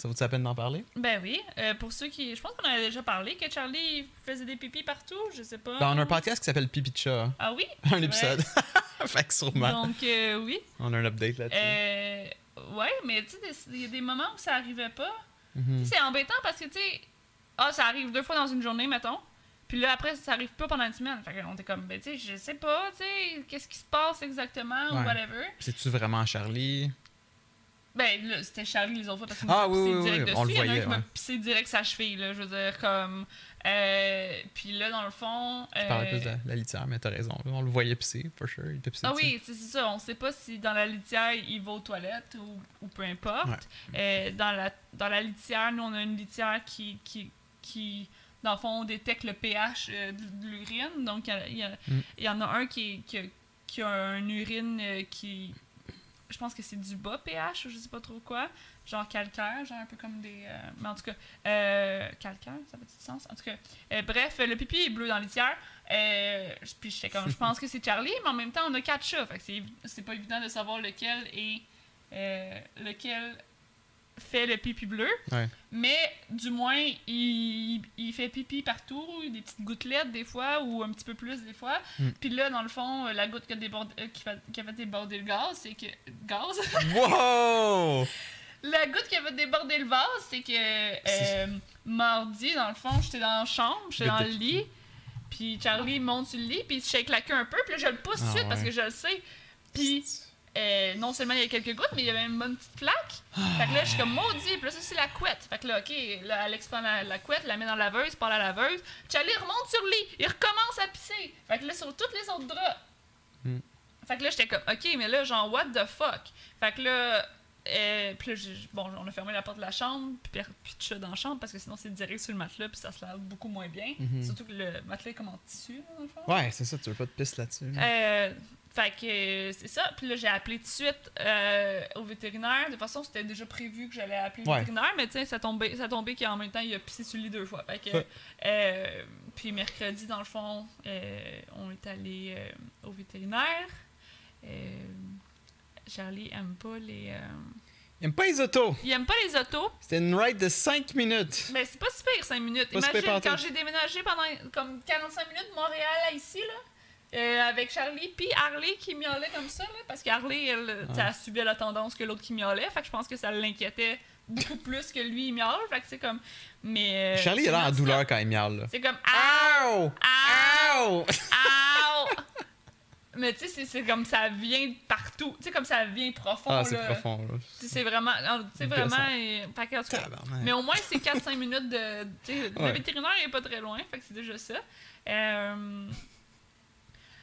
Ça vaut-tu la peine d'en parler? Ben oui, euh, pour ceux qui. Je pense qu'on en a déjà parlé, que Charlie faisait des pipis partout, je sais pas. Ben, on a un podcast qui s'appelle Pipi de chat. Ah oui? Un épisode. fait que sûrement. Donc, euh, oui. On a un update là-dessus. Euh, ouais, mais tu sais, il y a des moments où ça arrivait pas. Mhm. C'est embêtant parce que, tu sais, ah, ça arrive deux fois dans une journée, mettons. Puis là, après, ça arrive pas pendant une semaine. Fait qu'on était comme, ben, tu sais, je sais pas, tu sais, qu'est-ce qui se passe exactement Ouais. ou whatever. C'est-tu vraiment Charlie? Ben, là, c'était Charlie les autres fois parce Ah, oui, oui, direct oui, dessus. on le Il y en a un qui m'a ouais. pissé direct sa cheville, là. Je veux dire, comme. Euh, puis là, dans le fond. Je parlais euh, plus de la litière, mais t'as raison. On le voyait pisser, for sure. Il était pissé Ah oui, c'est ça. On sait pas si dans la litière, il va aux toilettes ou, ou peu importe. Euh, dans, la, dans la litière, nous, on a une litière qui, qui, qui dans le fond, détecte le pH euh, de, l'urine. Donc, il y a- il y, a- Mm. il y en a un qui, qui, a, qui a une urine euh, qui... Je pense que c'est du bas pH, ou je sais pas trop quoi. Genre calcaire, genre un peu comme des... euh, mais en tout cas, euh, calcaire, ça fait du sens? En tout cas, euh, bref, le pipi est bleu dans litière. Puis j'étais comme, je pense que c'est Charlie, mais en même temps, on a quatre chats. Fait que c'est, pas évident de savoir lequel est... lequel fait le pipi bleu. Ouais. Mais du moins, il, il fait pipi partout, des petites gouttelettes des fois, ou un petit peu plus des fois. Mm. Puis là, dans le fond, la goutte qui a, débordé, euh, qui, fait, qui a fait déborder le gaz, c'est que. Gaz? Wow! la goutte qui a fait déborder le vase, c'est que euh, mardi, dans le fond, j'étais dans la chambre, j'étais dans le lit. Puis Charlie monte sur le lit, puis il se shake la queue un peu, puis là, je le pousse tout de Ah suite parce ouais. que je le sais. Puis, euh, non seulement il y a quelques gouttes, mais il y avait une bonne petite plaque. Fait que là, je suis comme maudit. Puis là, ça, c'est la couette. Fait que là, OK, là, Alex prend la, la couette, la met dans la laveuse, part la laveuse. Charlie remonte sur le lit. Il recommence à pisser. Fait que là, sur tous les autres draps. Hmm. Fait que là, j'étais comme, OK, mais là, genre, what the fuck? Fait que là, euh, puis là, bon, on a fermé la porte de la chambre, puis, puis ça dans la chambre, parce que sinon, c'est direct sur le matelas, puis ça se lave beaucoup moins bien. Mhm. Surtout que le matelas est comme en tissu, là, dans le fond. Ouais, c'est ça, tu veux pas de piste là-dessus. Euh, fait que euh, c'est ça. Puis là, j'ai appelé tout de suite euh, au vétérinaire. De toute façon, c'était déjà prévu que j'allais appeler le Ouais. vétérinaire, mais sais, ça tombait, ça tombait qu'en même temps, il a pissé sur le lit deux fois. Fait que, euh, puis mercredi, dans le fond, euh, on est allé au vétérinaire. Charlie aime pas les. Il aime pas les autos. Il aime pas les autos. C'était une ride de 5 minutes. Mais c'est pas si pire, 5 minutes. Pas Imagine quand j'ai déménagé pendant comme 45 minutes de Montréal à ici, là, euh, avec Charlie, puis Harley qui miaulait comme ça, là, parce qu'Harley, elle, tu sais, elle suivait la tendance que l'autre qui miaulait, fait que je pense que ça l'inquiétait beaucoup plus que lui, il miaule, fait que c'est comme... Mais... euh, Charlie, il a l'air en douleur quand il miaule, là. C'est comme... Ah! Ow! Ah! Ow! Ow! Mais tu sais, c'est- comme ça vient de partout. Tu sais, comme ça vient profond, Ah, c'est profond, là. Tu C'est vraiment... C'est Gossant. vraiment... euh, fait que, en tout cas, Tabarnak. mais au moins, c'est 4-5 minutes de. tu sais, Le Ouais. vétérinaire est pas très loin, fait que c'est déjà ça. Euh,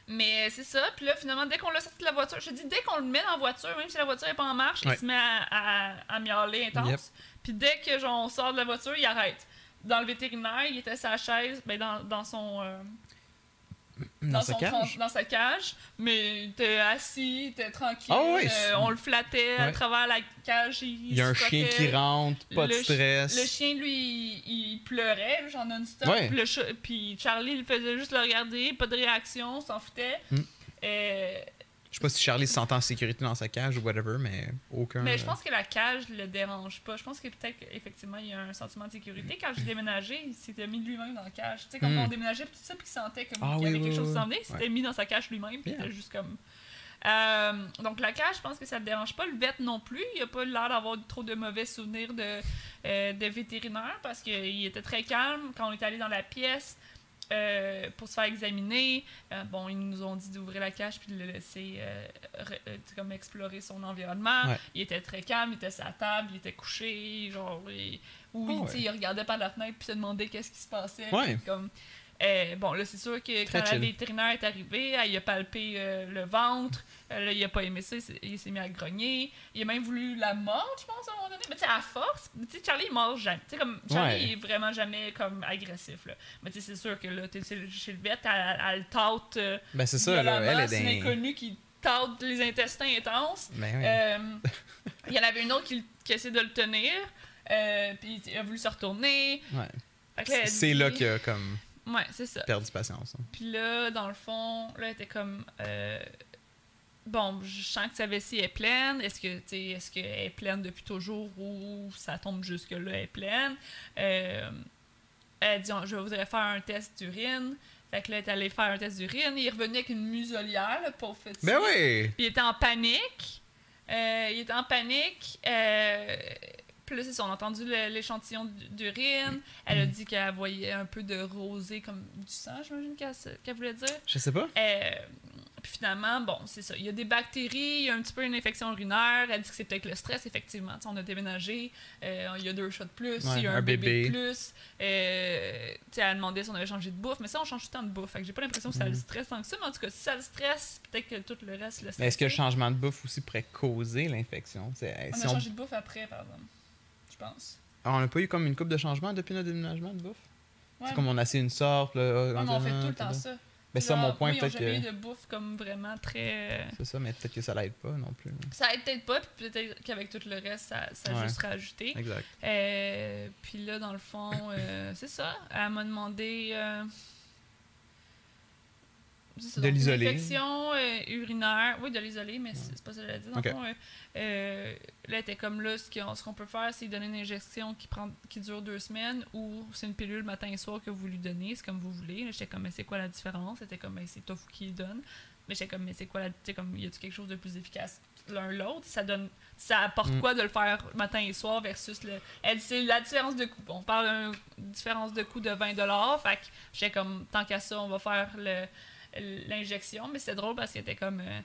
mais c'est ça. Puis là, finalement, dès qu'on l'a sorti de la voiture, je te dis, dès qu'on le met dans la voiture, même si la voiture est pas en marche, Ouais. il se met à, à, à miauler intense. Yep. Puis dès que genre, on sort de la voiture, il arrête. Dans le vétérinaire, il était sa chaise, ben dans, dans son. euh, Dans sa cage? dans sa cage, mais il était assis, il était tranquille. Ah oui, euh, on le flattait à travers la cage. Il, Il y a un chien qui rentre, pas de chi- stress. Le chien, lui, il, il pleurait, genre non-stop. Ouais. Puis Charlie, il faisait juste le regarder, pas de réaction, s'en foutait. Hmm. Euh, Je sais pas si Charlie se sentait en sécurité dans sa cage ou whatever, mais aucun. mais je euh, pense que la cage le dérange pas. Je pense que peut-être qu'effectivement, il y a un sentiment de sécurité. Quand j'ai déménagé, il s'était mis lui-même dans la cage. Tu sais, quand Hmm. on déménageait, tout ça, puis il sentait comme Ah qu'il y oui, avait quelque oui, chose qui s'en il ouais. s'était mis dans sa cage lui-même, puis il Bien. était juste comme. Euh, donc la cage, je pense que ça ne dérange pas. Le vet non plus. Il a pas l'air d'avoir trop de mauvais souvenirs de, euh, de vétérinaire parce qu'il était très calme quand on est allé dans la pièce. Euh, pour se faire examiner, Euh, bon, ils nous ont dit d'ouvrir la cage puis de le laisser euh, re- comme explorer son environnement. Ouais. Il était très calme, il était sur la table, il était couché, genre, il- ou Ah il- ouais. regardait par la fenêtre puis se demandait qu'est-ce qui se passait. Ouais. Puis Comme, euh, bon, là, c'est sûr que Très quand la chill. vétérinaire est arrivée, elle, a palpé euh, le ventre. Euh, là, il a pas aimé ça, il s'est- mis à grogner. Il a même voulu la mordre, je pense, à un moment donné. Mais tu sais, à force, tu sais, Charlie, il mord jamais. Tu sais, comme, Charlie, Ouais. il est vraiment jamais comme agressif, là. Mais tu sais, c'est sûr que là, t'es chez le vet, elle, elle le tâte. euh, Ben, c'est ça, là. Elle est C'est inconnue qui tâte les intestins intenses. Ben oui. Il y en avait une autre qui, qui essayait de le tenir. Puis il a voulu se retourner. Ouais. C'est là qu'il a comme Ouais, c'est ça. perdu patience. hein. Puis là, dans le fond, là, elle était comme. euh, bon, je sens que sa vessie est pleine. Est-ce que, tu sais, est-ce qu'elle est pleine depuis toujours ou ça tombe jusque-là, elle est pleine? Euh, elle dit, je voudrais faire un test d'urine. Fait que là, elle est allée faire un test d'urine. Il revenu avec une muselière, le pauvre petit. Ben oui! Puis il était en panique. Euh, il était en panique. Euh, puis là, c'est ça, on a entendu l'échantillon d'urine. Elle a dit qu'elle voyait un peu de rosé, comme du sang, j'imagine qu'elle voulait dire. Je sais pas. Euh, puis finalement, bon, c'est ça. Il y a des bactéries, il y a un petit peu une infection urinaire. Elle dit que c'est peut-être le stress, effectivement. On a déménagé, euh, il y a deux chats de plus, Ouais, il y a un, un bébé. de plus. Euh, elle a demandé si on avait changé de bouffe, mais ça, on change tout le temps de bouffe. Fait que j'ai pas l'impression que ça le stresse tant que ça, mais en tout cas, si ça le stresse, peut-être que tout le reste le stresse. Mais est-ce que le changement de bouffe aussi pourrait causer l'infection? Hey, On si a on... changé de bouffe après, par exemple. Pense. On n'a pas eu comme une coupe de changement depuis notre déménagement de bouffe? Ouais. C'est comme on a essayé une sorte, là. Ouais, mais on fait tout le temps ça. Ben ça, mon point, oui, on a peut-être eu que... de bouffe comme vraiment très. C'est ça, mais peut-être que ça l'aide pas non plus. Ça aide peut-être pas, puis peut-être qu'avec tout le reste, ça, ça a Ouais. juste rajouté. Exact. Euh, puis là, dans le fond, euh, c'est ça. Elle m'a demandé. euh, De l'isoler. infection euh, urinaire. Oui, de l'isoler, mais c'est pas ça que j'allais dire. Dans le Ok. fond, euh, euh, là, était comme là, ce qu'on peut faire, c'est donner une injection qui, prend, qui dure deux semaines ou c'est une pilule matin et soir que vous lui donnez. C'est comme vous voulez. J'étais comme, mais c'est quoi la différence? C'était comme, mais c'est toi qui le donne. Mais j'étais comme, mais c'est quoi la. Tu sais, comme, y a-tu quelque chose de plus efficace l'un l'autre? Ça donne. Ça apporte Mm. quoi de le faire matin et soir versus le. Elle c'est la différence de coût. On parle d'une différence de coût de 20 Fait que j'étais comme, tant qu'à ça, on va faire le- l'injection. Mais c'est drôle parce qu'elle était comme. euh,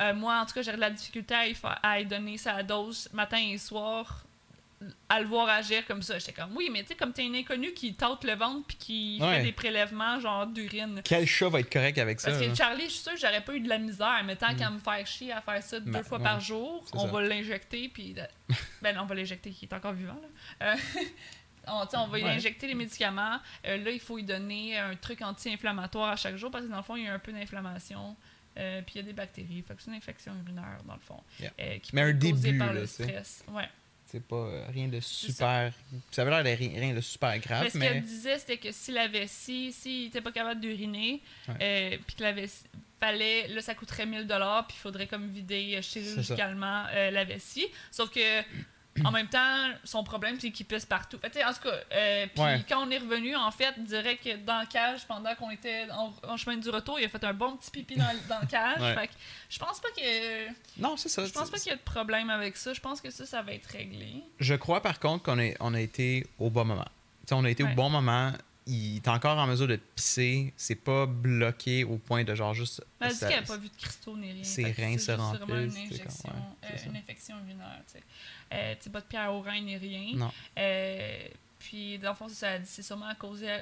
Euh, moi, en tout cas, j'aurais de la difficulté à y, fa- à y donner sa dose matin et soir, à le voir agir comme ça. J'étais comme, oui, mais tu sais, comme t'es un inconnu qui tente le ventre puis qui Ouais. fait des prélèvements, genre d'urine. Quel chat va être correct avec ça? Parce que là? Charlie, je suis sûre que j'aurais pas eu de la misère, mais tant qu'à me faire chier à faire ça deux Ben, fois ouais, par jour, on ça. va l'injecter, puis... ben non, on va l'injecter, il est encore vivant, là. Euh, on, on va lui Ouais. injecter les médicaments. Euh, là, il faut lui donner un truc anti-inflammatoire à chaque jour, parce que dans le fond, il y a un peu d'inflammation, euh, puis il y a des bactéries. Fait que c'est une infection urinaire, dans le fond, Yeah. euh, qui Mais peut un être causée début, par là, le stress. Ouais. C'est pas euh, rien de super. Ça avait l'air de rien, rien de super grave, Mais ce mais. qu'elle disait, c'était que si la vessie, s'il était pas capable d'uriner, Ouais. euh, puis que la vessie, fallait, là, ça coûterait 1000 puis il faudrait comme vider chirurgicalement euh, la vessie. Sauf que, en même temps, son problème, c'est qu'il pisse partout. Fait, en tout cas, euh, puis Ouais. quand on est revenu, en fait, que dans la cage, pendant qu'on était en, en chemin du retour, il a fait un bon petit pipi dans, dans la cage. Ouais. Fait que je pense pas que... Non, c'est ça. Je pense pas qu'il y a de problème avec ça. Je pense que ça, ça va être réglé. Je crois par contre qu'on a, on a été au bon moment. On a été Ouais. au bon moment. Il est encore en mesure de pisser. C'est pas bloqué au point de genre juste. Elle dit qu'elle n'a pas vu de cristaux ni rien. ses reins c'est se vraiment une remplissent, c'est injection, comme- ouais, c'est euh, une infection urinaire. Tu sais, euh, tu sais, pas de pierre au rein ni rien. Non. Euh, puis, dans le fond, c'est sûrement causé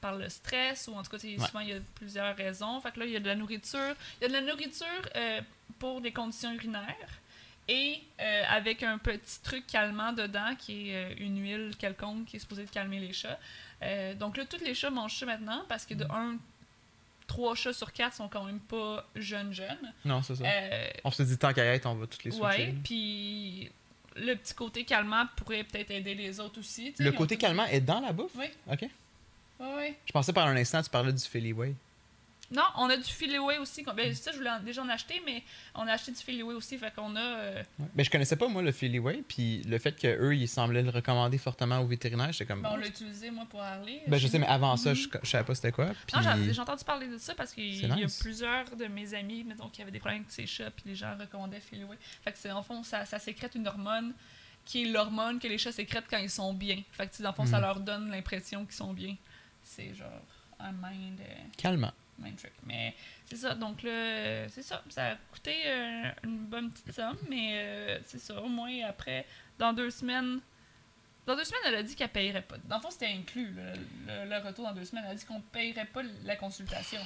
par le stress ou en tout cas, Ouais. souvent, il y a plusieurs raisons. Fait que là, il y a de la nourriture. Il y a de la nourriture pour des conditions urinaires et euh, avec un petit truc calmant dedans qui est euh, une huile quelconque qui est supposée de calmer les chats. Euh, donc là, tous les chats mangent ça maintenant parce que de Mm. un, trois chats sur quatre sont quand même pas jeunes jeunes. Non, c'est ça. Euh, On se dit tant qu'à être, on va toutes les switcher. ouais, puis le petit côté calmant pourrait peut-être aider les autres aussi. Le ont côté calmant est dans la bouffe? Oui, Ok. oui, oui. Je pensais par un instant, tu parlais du Philly Way. Non, on a du Philly aussi. Ben, ça, je voulais en- déjà en acheter, mais on a acheté du Philly aussi. Fait qu'on a. euh, Ouais. Ben, je connaissais pas, moi, le Way. Puis le fait qu'eux, ils semblaient le recommander fortement aux vétérinaires, j'étais comme. ben, on bon, l'a utilisé, moi, pour Harley. Ben, je sais, mais avant ça, Mhm. je, je savais pas c'était quoi. Puis... Non, déjà entendu parler de ça parce qu'il y a plusieurs de mes amis mettons, qui avaient des problèmes avec ces chats, puis les gens recommandaient Philly Fait que c'est, en fond, ça, ça sécrète une hormone qui est l'hormone que les chats sécrètent quand ils sont bien. Fait que, dans le fond, ça Mhm. leur donne l'impression qu'ils sont bien. C'est genre un mind. euh, Calmant. Main trick. Mais c'est ça, donc là, c'est ça. Ça a coûté euh, une bonne petite somme, mais euh, c'est ça. Au moins, après, dans deux semaines. Dans deux semaines, elle a dit qu'elle payerait pas. Dans le fond, c'était inclus, le, le- le retour dans deux semaines. Elle a dit qu'on payerait pas la consultation.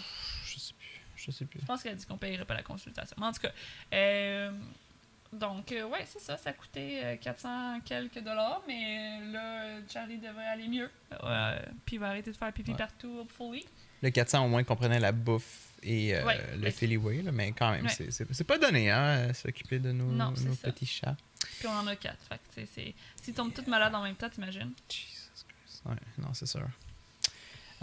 Je sais plus. Je sais plus. Je pense qu'elle a dit qu'on payerait pas la consultation. Mais en tout cas, euh, donc, euh, ouais, c'est ça. Ça coûtait euh, 400 quelques dollars, mais là, Charlie devrait aller mieux. Puis il va arrêter de faire pipi Ouais. partout, hopefully. Le 400, au moins, comprenait la bouffe et euh, Ouais. le Philly Way, là, mais quand même, Ouais. c'est- pas donné, hein, euh, s'occuper de nos, Non, petits chats. Puis on en a quatre. Fait que. S'ils tombent tous malades en même temps, t'imagines? Jesus Christ. Ouais, non, c'est sûr.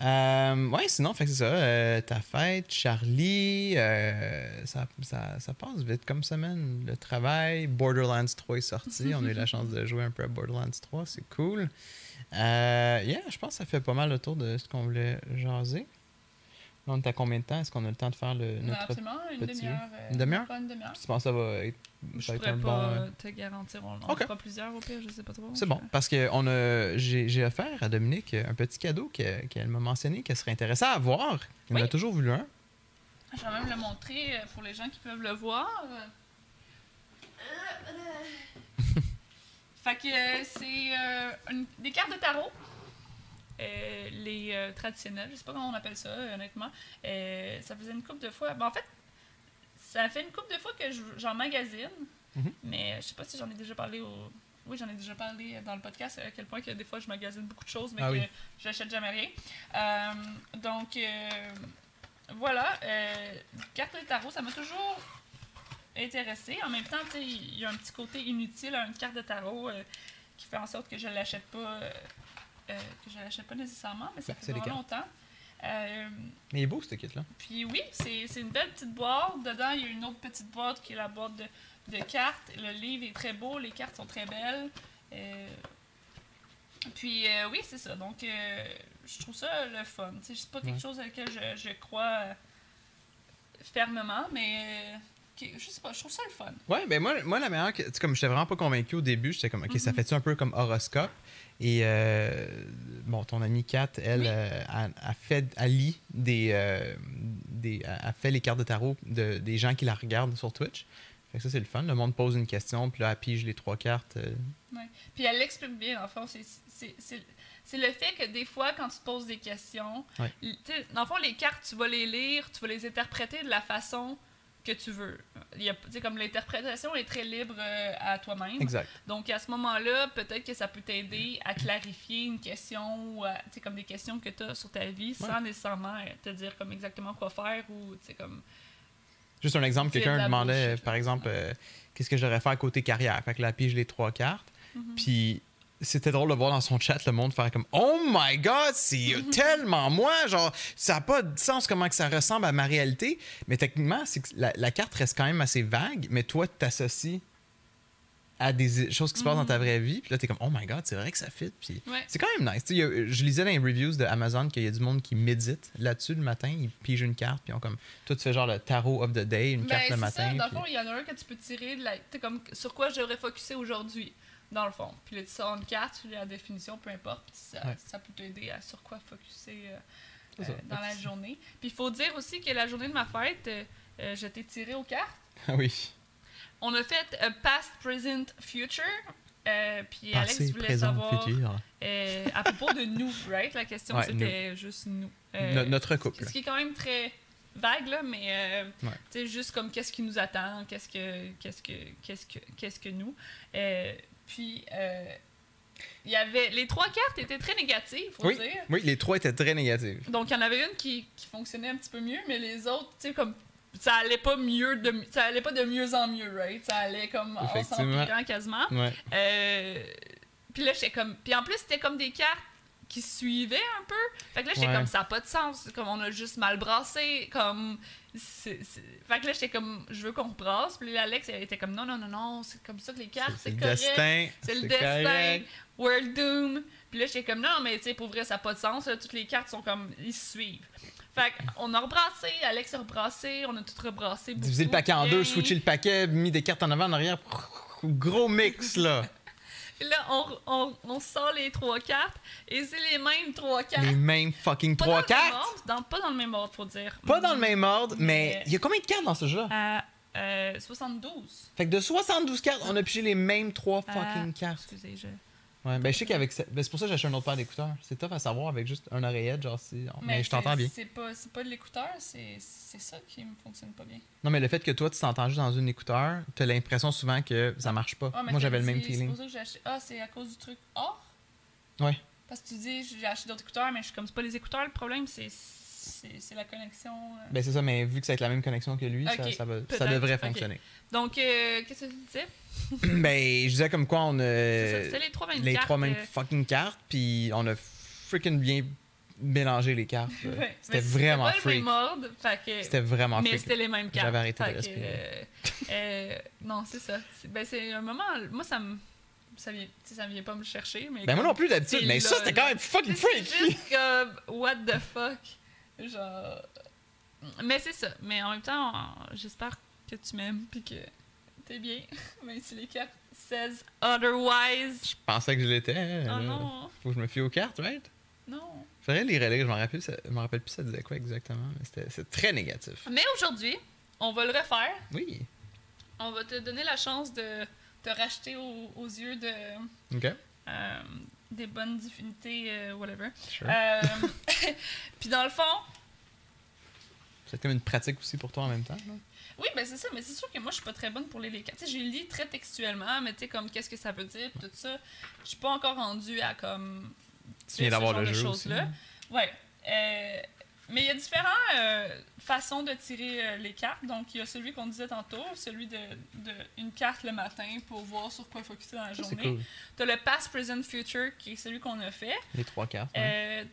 Euh, ouais, sinon, fait que c'est ça. euh, ta fête, Charlie, euh, ça, ça, ça passe vite comme semaine. Le travail, Borderlands 3 est sorti. On a eu la chance de jouer un peu à Borderlands 3, c'est cool. Yeah, je pense que ça fait pas mal le tour de ce qu'on voulait jaser. On est à combien de temps? Est-ce qu'on a le temps de faire le, Non, notre... absolument, une petit demi-heure. euh, Une demi-heure? Pas une demi-heure. Tu penses que ça va être, Je ça va être pourrais un pas bon... euh, euh, te garantir. On, on Ok. fera plusieurs au pire, je sais pas trop. C'est bon, parce que on a, j'ai, offert à Dominique un petit cadeau que- qu'elle m'a mentionné qu'elle serait intéressée à avoir. Oui. a toujours voulu un. Je vais même le montrer euh, pour les gens qui peuvent le voir. fait que euh, c'est euh, une- des cartes de tarot. Euh, les euh, traditionnelles, je sais pas comment on appelle ça, euh, honnêtement. Ça faisait une couple de fois. Ben, en fait, ça fait une couple de fois que je- j'en magasine, Mhm. mais je sais pas si j'en ai déjà parlé au. Oui, j'en ai déjà parlé dans le podcast, à quel point que des fois je magasine beaucoup de choses, mais Ah que oui. j'achète jamais rien. Donc, voilà, carte de tarot, ça m'a toujours intéressé. En même temps, il y a un petit côté inutile à une carte de tarot qui fait en sorte que je ne l'achète pas, que je l'achète pas nécessairement, mais ça C'est fait vraiment longtemps. Euh, Mais il est beau, ce kit-là. puis oui, c'est une belle petite boîte. Dedans, il y a une autre petite boîte qui est la boîte de, de cartes. Le livre est très beau, les cartes sont très belles. Euh, puis euh, oui, c'est ça. Donc, euh, je trouve ça le fun. C'est pas quelque Ouais. chose à laquelle je, je crois euh, fermement, mais euh, je sais pas, je trouve ça le fun. Ouais, ben moi, moi la meilleure, que- tu sais, comme j'étais vraiment pas convaincu au début, j'étais comme, ok, ça Mhm. fait-tu un peu comme horoscope? Et euh, bon, ton amie Kat, elle, Oui. euh, a, a fait, elle lit des, euh, des, elle fait les cartes de tarot de, des gens qui la regardent sur Twitch. Fait que ça, c'est le fun. Le monde pose une question, puis là, elle pige les trois cartes. Puis elle l'explique bien, en fond. C'est- le fait que des fois, quand tu te poses des questions, sais, dans le fond, les cartes, tu vas les lire, tu vas les interpréter de la façon que tu veux. Il y a, tu sais, comme l'interprétation est très libre euh, à toi-même. Exact. Donc, à ce moment-là, peut-être que ça peut t'aider à clarifier une question ou à, comme des questions que tu as sur ta vie sans nécessairement te dire comme exactement quoi faire ou, tu sais, comme... Juste un exemple, quelqu'un la demandait, par exemple, euh, qu'est-ce que je devrais faire côté carrière? Fait que là, pige les trois cartes. Mhm. Puis c'était drôle de voir dans son chat le monde faire comme Oh my god, c'est euh, tellement moi. Genre, ça n'a pas de sens comment que ça ressemble à ma réalité. Mais techniquement, c'est que la, la carte reste quand même assez vague, mais toi, tu t'associes à des choses qui se passent dans ta vraie vie. Puis là, t'es comme Oh my god, c'est vrai que ça fit. Puis Ouais. c'est quand même nice. Y a- je lisais dans les reviews de Amazon qu'il y a du monde qui médite là-dessus le matin. Ils pigent une carte, puis ils ont comme. Toi, tu fais genre le tarot of the day, une Ben, carte le matin. Ça, dans le puis- fond, il y en a un que tu peux tirer de la. sais, comme sur quoi je devrais focuser aujourd'hui, dans le fond. Puis sors une carte, tu lis la définition, peu importe. Ça, Ouais. ça peut t'aider à sur quoi focuser euh, ça. euh, dans la journée. Puis il faut dire aussi que la journée de ma fête, euh, euh, je t'ai tiré aux cartes. Ah oui. On a fait euh, Past, Present, Future. Puis Alex Passé, voulait présent, savoir à propos de nous, right? La question Ouais, c'était juste nous. No- notre couple. ce qui est quand même très vague, là, mais euh, Ouais. tu sais, juste comme qu'est-ce qui nous attend, qu'est-ce que qu'est-ce que qu'est-ce que qu'est-ce que nous. Euh, puis euh, il y avait les trois cartes étaient très négatives, faut Oui, dire. oui, les trois étaient très négatifs. Donc il y en avait une qui, qui fonctionnait un petit peu mieux, mais les autres, tu sais comme ça allait pas mieux de ça allait pas de mieux en mieux, right? Ça allait comme en s'empirant quasiment. Ouais. Euh, puis là, j'étais comme. Puis en plus, c'était comme des cartes qui suivaient un peu. Fait que là, j'étais Ouais. comme ça n'a pas de sens. Comme on a juste mal brassé. Comme. Fait que là, j'étais comme je veux qu'on rebrasse. Puis là, Alex, elle était comme non, non, non, non, c'est comme ça que les cartes, C'est c'est le correct. destin. C'est le destin. correct. World Doom. Puis là, j'étais comme non, mais tu sais, pour vrai, ça n'a pas de sens. là. Toutes les cartes sont comme. Ils suivent. Fait qu'on a rebrassé, Alex a rebrassé, on a tout rebrassé. Diviser le paquet en deux, bien. switcher le paquet, mis des cartes en avant, en arrière. Gros mix, là. Là, on, on, on sort les trois cartes et c'est les mêmes trois cartes. Les mêmes fucking Pas trois cartes? ordre, dans- pas dans le même ordre, faut dire. Pas dans le même ordre, mais Mais- il y a combien de cartes dans ce jeu-là? À euh, 72. Fait que de 72 cartes, on a pigé les mêmes trois Ah. fucking cartes. Excusez, je. Ouais, ben je sais qu'avec ben, c'est pour ça que j'ai acheté un autre paire d'écouteurs. C'est tough à savoir avec juste un oreillette, genre si. Mais, je t'entends bien. C'est pas, pas de l'écouteur, c'est ça qui me fonctionne pas bien. Non, mais le fait que toi, tu t'entends juste dans une écouteur, t'as l'impression souvent que ça marche pas. Ah, Moi, j'avais le même dit- C'est feeling. pour ça que j'ai acheté. Ah, c'est à cause du truc or? Ouais. Parce que tu dis, j'ai acheté d'autres écouteurs, mais je suis comme, c'est pas les écouteurs le problème, c'est c'est la connexion. euh. Ben c'est ça, mais vu que c'est avec la même connexion que lui, ça, ça, va- ça devrait fonctionner. Donc, euh, qu'est-ce que tu disais? ben, je disais comme quoi on a C'est ça, les trois mêmes les cartes. trois mêmes euh, fucking cartes, puis on a freaking bien mélangé les cartes. ouais. C'était Mais vraiment pas freak. C'était vraiment Mais freak. c'était les mêmes cartes. J'avais arrêté de respirer. euh, non, c'est ça. C'est- Ben, c'est un moment. Moi, ça me. Ça vient, ça vient pas me chercher. Mais Ben moi non plus d'habitude, mais ça c'était quand même fucking freak. juste comme. What the fuck? Genre. Mais c'est ça. Mais en même temps, on- j'espère que tu m'aimes puis que t'es bien. Même si les cartes says otherwise. Je pensais que je l'étais. Oh non, Faut que je me fie aux cartes, right? non. Faudrait les relire, je m'en rappelle, ça- je m'en rappelle plus ça disait quoi exactement, mais c'était c'est très négatif. Mais aujourd'hui, on va le refaire. Oui. On va te donner la chance de te racheter aux, aux yeux de OK. euh, des bonnes divinités, euh, whatever. Sure. Euh, Puis dans le fond, C'est comme une pratique aussi pour toi en même temps. là. oui, ben c'est ça, mais c'est sûr que moi je suis pas très bonne pour les cartes. Tu sais, j'ai lu très textuellement, mais tu sais, comme qu'est-ce que ça veut dire, tout ça. Je suis pas encore rendue à comme. Tu viens d'avoir le jeu aussi. choses-là. Ouais. Euh, mais il y a différentes euh, façons de tirer euh, les cartes. Donc, il y a celui qu'on disait tantôt, celui de, de une carte le matin pour voir sur quoi focuser dans la Ça, journée. cool. Tu as le Past, Present, Future, qui est celui qu'on a fait. Les trois cartes. ouais. Euh,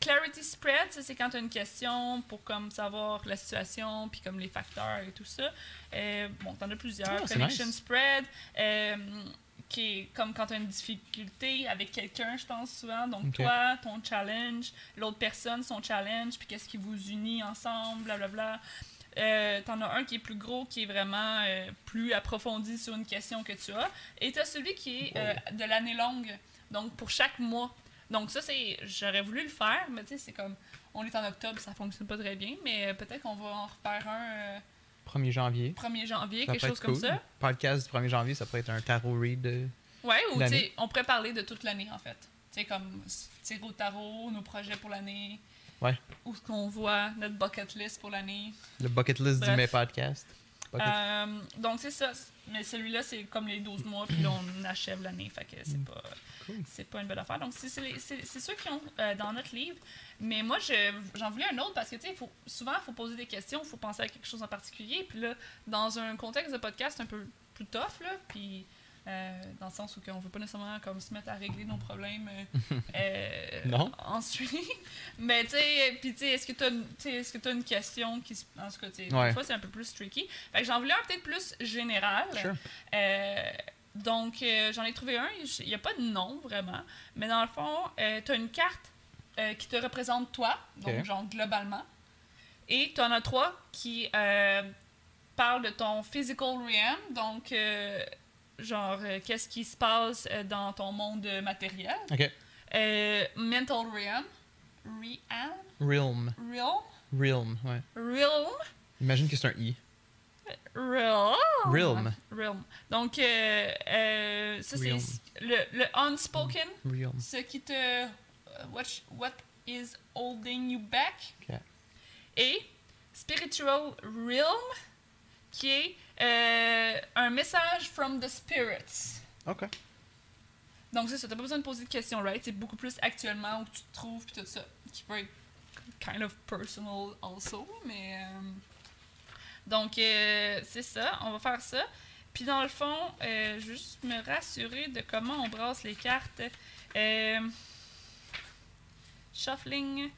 clarity Spread, c'est quand tu as une question pour comme savoir la situation, puis comme les facteurs et tout ça. Bon, tu en as plusieurs. Ah, c'est Connection nice. Spread, qui est comme quand tu as une difficulté avec quelqu'un, je pense souvent. Donc, toi, ton challenge, l'autre personne, son challenge, puis qu'est-ce qui vous unit ensemble, blablabla. Euh, T'en as un qui est plus gros, qui est vraiment euh, plus approfondi sur une question que tu as. Et tu as celui qui est euh, de l'année longue, donc pour chaque mois. Donc ça, c'est... J'aurais voulu le faire, mais tu sais, c'est comme... on est en octobre, ça fonctionne pas très bien, mais euh, peut-être qu'on va en refaire un 1er janvier. 1er janvier, Ça quelque chose comme cool. ça. Podcast du 1er janvier, ça pourrait être un tarot read. euh, Ouais, ou on pourrait parler de toute l'année en fait. Tu sais, comme tirer au tarot, nos projets pour l'année. Ouais. Où ce qu'on voit, notre bucket list pour l'année. Le bucket list Bref. du May Podcast. Euh, donc c'est ça. Mais celui-là, c'est comme les 12 mois, puis là, on achève l'année. Fait que c'est pas, Mm. Cool. c'est pas une bonne affaire. Donc c'est ceux qui ont euh, dans notre livre. Mais moi, je, j'en voulais un autre parce que, tu sais, faut- souvent, il faut poser des questions, il faut penser à quelque chose en particulier. Puis là, dans un contexte de podcast un peu plus tough, là, puis euh, dans le sens où on veut pas nécessairement comme, se mettre à régler nos problèmes euh, euh, Non. ensuite. Mais tu sais, puis tu sais, est-ce que tu as, une question qui se. En tout cas, tu sais, Ouais. des fois, c'est un peu plus tricky. Fait que j'en voulais un peut-être plus général. Sure. Euh, donc, j'en ai trouvé un. Il n'y a pas de nom vraiment. Mais dans le fond, tu as une carte euh, qui te représente toi, donc genre globalement. Et tu en as trois qui euh, parlent de ton physical realm, donc euh, genre qu'est-ce qui se passe dans ton monde matériel. Ok. Euh, mental realm. Realm. Realm. Realm. Realm, ouais. Realm. Imagine que c'est un I. Realm. Realm. Realm. Donc, euh, euh, ça, c'est le, le unspoken, Realm. ce qui te. What, what is holding you back? Et spiritual realm, qui est euh, un message from the spirits. Ok. Donc, c'est ça, t'as pas besoin de poser de questions, right? C'est beaucoup plus actuellement où tu te trouves, puis tout ça, qui peut être kind of personal also, mais... euh, Donc, euh, c'est ça, on va faire ça. Puis dans le fond, je veux juste me rassurer de comment on brasse les cartes. Euh, shuffling.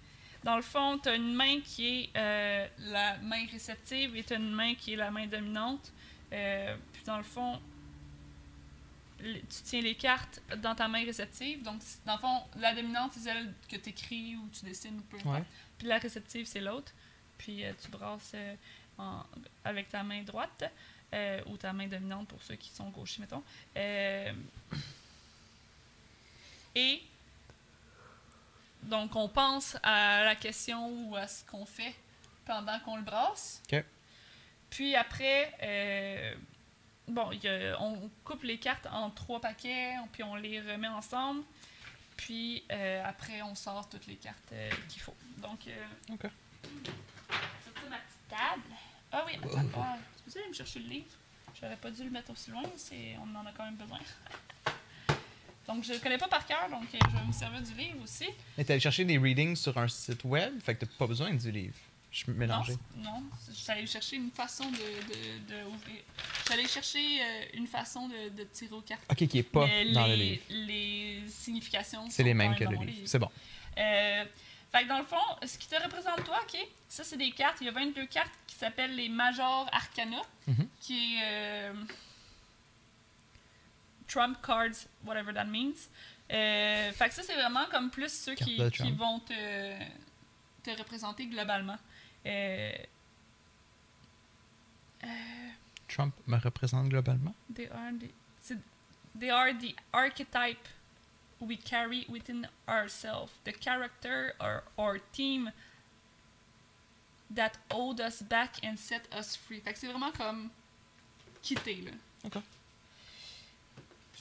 Dans le fond, tu as une main qui est euh, la main réceptive et tu as une main qui est la main dominante. Euh, puis dans le fond, tu tiens les cartes dans ta main réceptive. Donc, dans le fond, la dominante, c'est celle que tu écris ou tu dessines ou peu importe. Ouais. Puis la réceptive, c'est l'autre. Puis euh, tu brasses en- avec ta main droite ou ta main dominante pour ceux qui sont gauchers, mettons. Et donc, on pense à la question ou à ce qu'on fait pendant qu'on le brasse. Ok. Puis après, euh, bon, il y a- on coupe les cartes en trois paquets, puis on les remet ensemble. Puis euh, après, on sort toutes les cartes euh, qu'il faut. Donc, euh, Ok. c'est ça ma petite table. Ah oui, attends, ah, tu peux aller me chercher le livre? J'aurais pas dû le mettre aussi loin, c'est, on en a quand même besoin. Donc, je le connais pas par cœur, donc euh, je vais me servir du livre aussi. Et t'es allé chercher des readings sur un site web, fait que t'as pas besoin du livre. Je suis mélangé. Non, non, j'allais chercher une façon de, de, de ouvrir. J'allais chercher euh, une façon de, de tirer aux cartes. Ok, qui est pas Mais dans les, le livre. les significations C'est les mêmes même que le livre. C'est bon. Euh, fait que dans le fond, ce qui te représente toi, ok, ça c'est des cartes. Il y a 22 cartes qui s'appellent les Major Arcana, Mhm. qui est euh, Trump cards, whatever that means. Euh, fait que ça c'est vraiment comme plus ceux qui, qui Trump. vont te, te représenter globalement. Euh, euh, Trump me représente globalement? They are the they are the archetype we carry within ourselves, the character or or team that hold us back and set us free. Fait que c'est vraiment comme quitter là. Ok.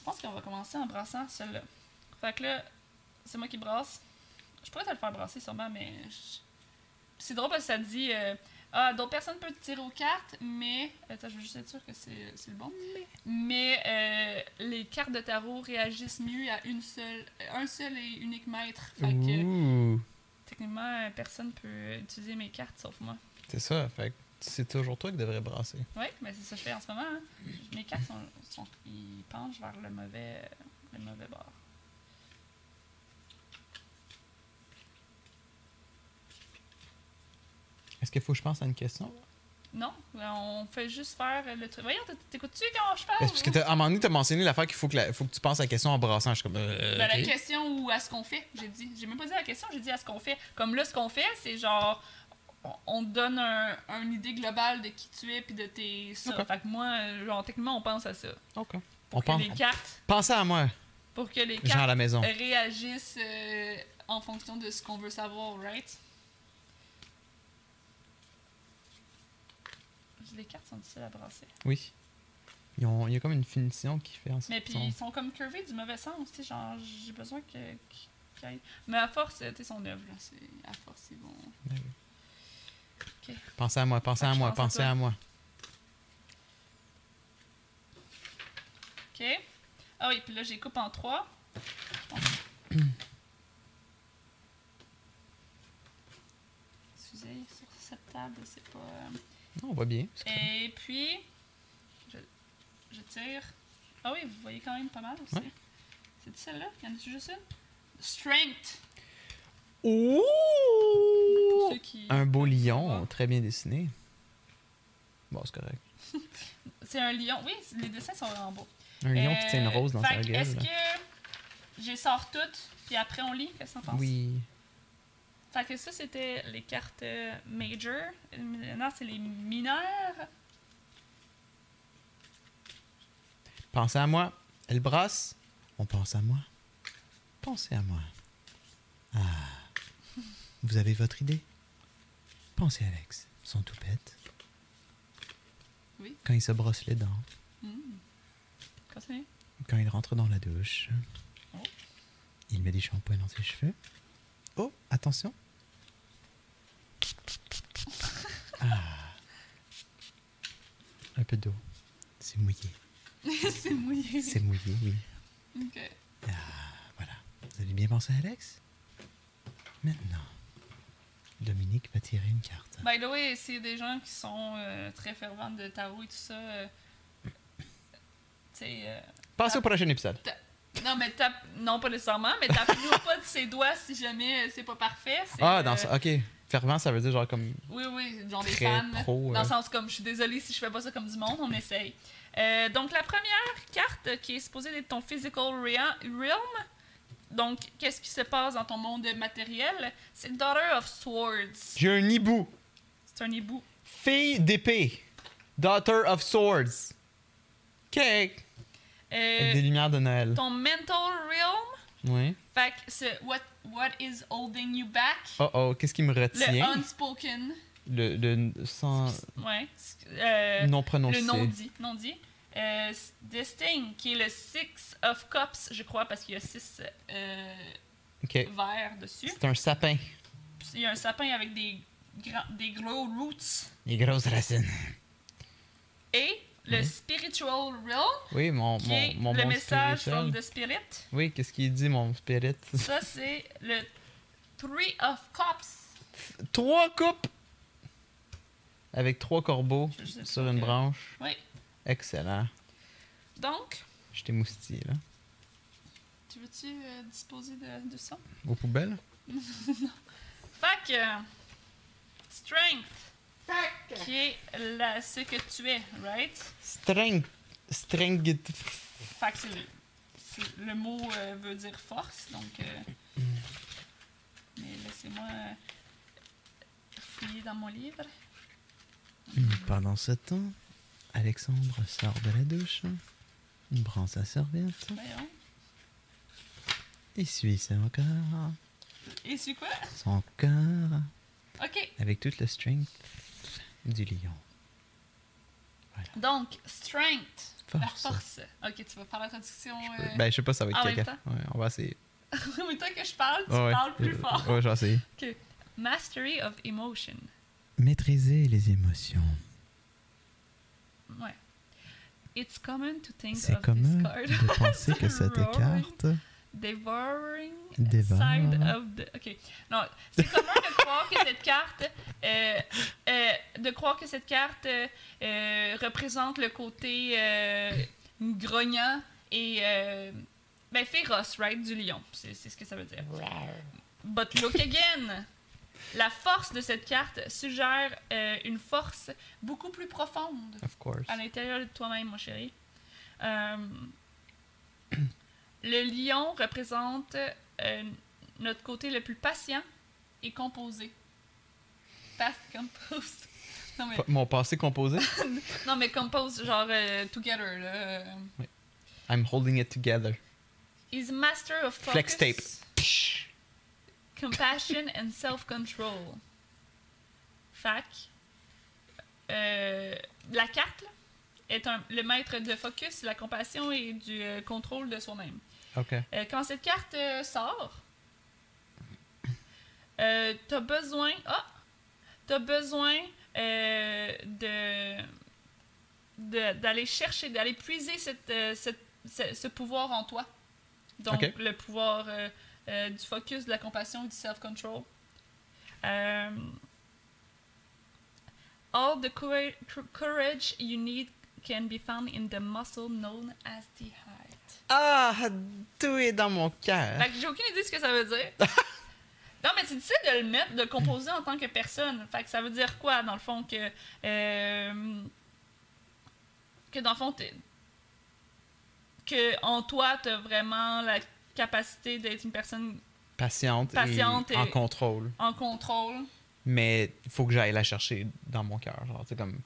Je pense qu'on va commencer en brassant celle-là. Fait que là, c'est moi qui brasse. Je pourrais te le faire brasser sûrement, mais je- c'est drôle parce que ça dit euh, ah d'autres personnes peuvent tirer aux cartes, mais attends, je veux juste être sûr que c'est le bon. Mais euh, les cartes de tarot réagissent mieux à une seule, un seul et unique maître. Fait que Ouh. techniquement, personne peut utiliser mes cartes sauf moi. C'est ça, fait que c'est toujours toi qui devrais brasser. Oui, mais c'est ça que je fais en ce moment. hein. Mes cartes sont, sont- ils penchent vers le mauvais, le mauvais bord. Est-ce qu'il faut que je pense à une question? Non, on fait juste faire le truc. Voyons, t'é- t'écoutes-tu quand je parle? Est-ce- Parce que à un moment donné, t'as mentionné l'affaire qu'il faut que, la- faut que tu penses à la question en brassant. Je suis comme. euh, Ben. La question ou à ce qu'on fait, j'ai dit. J'ai même pas dit la question, j'ai dit à ce qu'on fait. Comme là, ce qu'on fait, c'est genre, on te donne un, une idée globale de qui tu es puis de tes ça. Okay. Fait que moi, genre, techniquement, on pense à ça. OK. On pense. Les cartes, à moi. Pour que les cartes réagissent euh, en fonction de ce qu'on veut savoir, right? Les cartes sont difficiles à brasser. Oui. Il y a comme une finition qui fait en sorte. Mais puis ils sont comme curvés du mauvais sens, tu sais, genre, j'ai besoin que. Mais à force, tu sais, son œuvre, là, c'est à force, ils vont. Ben oui. Pensez à moi, pensez à moi, à pensez à moi. OK. Ah oui, puis là j'ai coupe en trois. Excusez, sur cette table, c'est pas euh, Non, on va bien. Et puis, je, je tire. Ah oui, vous voyez quand même pas mal aussi. Ouais. C'est celle-là? Y en a-tu juste une? Strength! Ouh! Qui- Un beau lion, très bien dessiné. Bon, c'est correct. C'est un lion. Oui, les dessins sont vraiment beaux. Un lion qui tient une Euh, rose dans sa gueule. Est-ce que j'ai sors toutes, puis après on lit? Qu'est-ce que t'en? Oui. Fait que ça, c'était les cartes euh, major. Euh, Maintenant, c'est les mineurs. Pensez à moi. Elle brasse. On pense à moi. Pensez à moi. Ah. Vous avez votre idée? Pensez à Alex. Son toupette. Oui. Quand il se brosse les dents. Hmm. Continue. Quand il rentre dans la douche. Oh. Il met du shampoing dans ses cheveux. Oh, attention. Ah. Un peu d'eau. C'est mouillé. c'est mouillé. C'est mouillé, oui. Ok. Voilà. Vous avez bien pensé à Alex? Maintenant, Dominique va tirer une carte. By the way, c'est des gens qui sont euh, très fervents de tarot et tout ça. euh, tu sais. euh, Passez au prochain épisode. non, mais tape. Non, pas nécessairement, mais tape-nous pas de ses doigts si jamais euh, c'est pas parfait. Ah, euh, dans ça. Ok. Fervent, ça veut dire genre comme. Oui, oui, genre des fans. pro, Dans euh. le sens comme je suis désolée si je fais pas ça comme du monde, on essaye. Euh, donc, la première carte euh, qui est supposée être ton physical rea- realm. Donc, qu'est-ce qui se passe dans ton monde matériel? C'est Daughter of Swords. J'ai un hibou. C'est un hibou. Fille d'épée. Daughter of Swords. Ok. Avec Euh, des lumières de Noël. ton mental realm? Oui. Fait que c'est what, what is holding you back? Oh oh, qu'est-ce qui me Le retient? unspoken. Le, le, sans Ouais. Euh, non prononcé. le non-dit. Non-dit? Euh, this thing, qui est le Six of Cups, je crois, parce qu'il y a six euh, verres dessus. C'est un sapin. Il y a un sapin avec des, des gros roots. Les grosses racines. Et le. Spiritual Realm, Oui, mon, qui mon, est mon le bon message from the Spirit. Oui, qu'est-ce qu'il dit, mon spirit? Ça, c'est le Three of Cups. trois coupes! Avec trois corbeaux sur une branche. Oui. Excellent. Donc, Je t'ai moustillé, là. tu veux-tu euh, disposer de, de ça? Aux poubelles? Fait que. Strength. Qui est la, ce que tu es, right? Strength. Strength. Fait que c'est le, c'est- le mot euh, veut dire force, donc. euh, mais laissez-moi euh, fouiller dans mon livre. Pendant ce temps, Alexandre sort de la douche, prend sa serviette, Voyons. essuie son corps, c'est quoi? son corps, Ok. avec toute le strength du lion. Donc, strength. La Force. force. Ok, tu vas faire la traduction. Je euh, peux- Ben, je sais pas, ça va être en même caca. temps? Ouais, on va essayer. En même temps que je parle, tu ouais. parles plus Euh, fort. Ouais, je vais essayer. Ok. Mastery of emotion. Maîtriser les émotions. Ouais. It's common to think C'est of commun this card de penser que cette carte devouring Dévore. side of the. Ok. Non, c'est commun de croire que cette carte, euh, euh, de croire que cette carte euh, euh, représente le côté euh, grognant et euh, ben féroce, right, du lion. C'est c'est ce que ça veut dire. But look again. La force de cette carte suggère euh, une force beaucoup plus profonde Of course. à l'intérieur de toi-même, mon chéri. Euh, le lion représente euh, notre côté le plus patient et composé. Past compose. Non mais, Mon passé composé? non, mais compose, genre together. Là. I'm holding it together. He's master of focus, Flex tape. Psh. Compassion and self-control. Fac. Euh, la carte là, est un, le maître de focus, la compassion et du euh, contrôle de soi-même. Ok. Euh, quand cette carte sort, t'as besoin. Ah! T'as besoin de d'aller chercher, d'aller puiser cette, cette- ce, ce pouvoir en toi. Donc, le pouvoir euh, du focus, de la compassion et du self-control. Euh, all the coura- cou- courage you need can be found in the muscle known as the heart. Ah, tout est dans mon cœur. Fait que j'ai aucune idée de ce que ça veut dire. non, mais tu décides de le mettre, de le composer en tant que personne. Fait que ça veut dire quoi, dans le fond, que. euh, que dans le fond, que en toi, t'as vraiment la capacité d'être une personne Patiente, Patiente et, en contrôle. en contrôle. Mais il faut que j'aille la chercher dans mon cœur. Genre, c'est comme.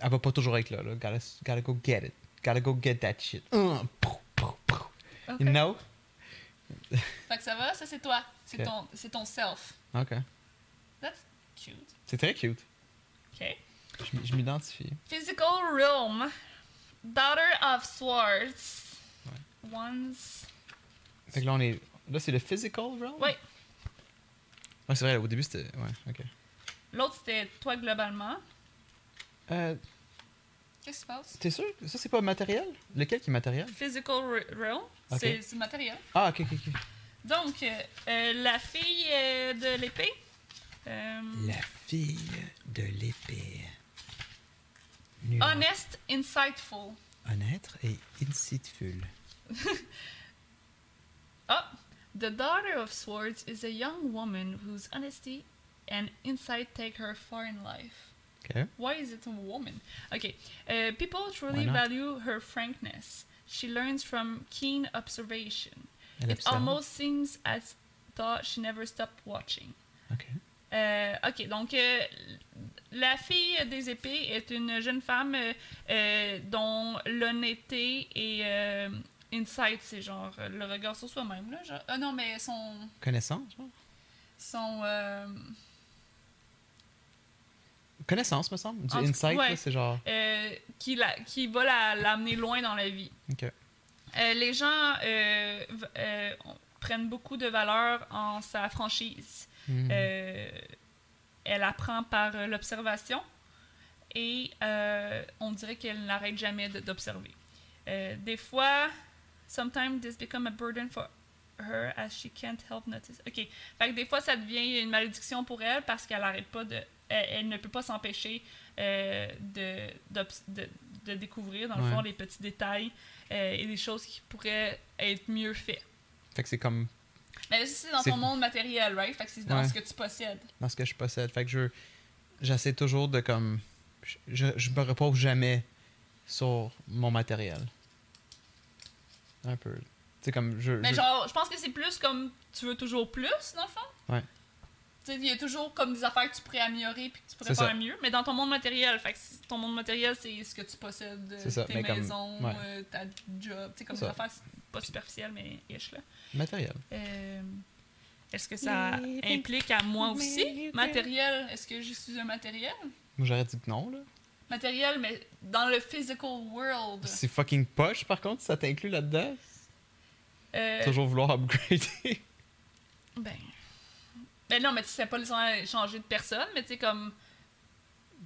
Elle va pas toujours être là. là. Gotta, gotta go get it. Gotta go get that shit. Uh, pow, pow, pow. Ok. You know? Fait que ça va, ça c'est toi. C'est Ok. ton, c'est ton self. Ok. That's cute. C'est très cute. OK. Je m'identifie. Physical realm. Daughter of Swords. Once. Fait que là, on est. Là, c'est le physical realm? Oui. Ouais, c'est vrai, au début, c'était. Ouais, ok. L'autre, c'était toi globalement. Euh, Qu'est-ce qui se passe? T'es sûr? Ça, c'est pas matériel? Lequel qui est matériel? Physical re- realm, Ok. c'est matériel. Ah, ok, ok, ok. Donc, euh, euh, la fille euh, de l'épée. euh, La fille de l'épée. honest, insightful. Honnête et insightful. Ah! The daughter of swords is a young woman whose honesty and insight take her far in life. Ok. Why is it a woman? Okay. Uh, people truly value her frankness. She learns from keen observation. Elle It almost seems as though she never stopped watching. Ok. Euh, ok, donc euh, la fille des épées est une jeune femme euh, euh, dont l'honnêteté et euh, insight, c'est genre euh, le regard sur soi-même. Là, genre, ah non, mais son. Connaissance, genre? son euh, Connaissance, me semble. Du En insight, ouais. c'est genre. euh, qui, la, qui va la- l'amener loin dans la vie. Ok. Euh, les gens euh, prennent beaucoup de valeur en sa franchise. Hmm. Euh, elle apprend par l'observation et on dirait qu'elle n'arrête jamais d'observer. Des fois, sometimes this become a burden for her as she can't help notice. Ok, fait que des fois ça devient une malédiction pour elle parce qu'elle arrête pas de, elle, elle ne peut pas s'empêcher euh, de, de, de découvrir dans le Ouais. fond les petits détails euh, et des choses qui pourraient être mieux faites. Fait que c'est comme Mais c'est dans ton monde matériel, right? Fait que c'est dans Ouais. ce que tu possèdes. dans ce que je possède. Fait que je. J'essaie toujours de comme. Je, je me repose jamais sur mon matériel. Un peu. Tu sais, comme je. Mais je- genre, je pense que c'est plus comme tu veux toujours plus, dans le fond? Ouais. Tu sais, il y a toujours comme des affaires que tu pourrais améliorer puis que tu pourrais C'est faire ça. mieux. Mais dans ton monde matériel, fait que ton monde matériel, c'est ce que tu possèdes, C'est ça, tes mais comme- maisons, ouais. euh, ta job, tu sais, comme C'est des affaires pas superficielles, mais ish, là. Matériel. Euh, est-ce que ça Mais- implique à moi aussi? mais- Matériel, est-ce que je suis un matériel? Moi, j'aurais dit que non, là. Matériel, mais dans le physical world. C'est fucking poche, par contre, ça t'inclut là-dedans? Euh, Toujours vouloir upgrader? Ben. Ben non, mais tu sais pas nécessairement changer de personne, mais tu sais, comme.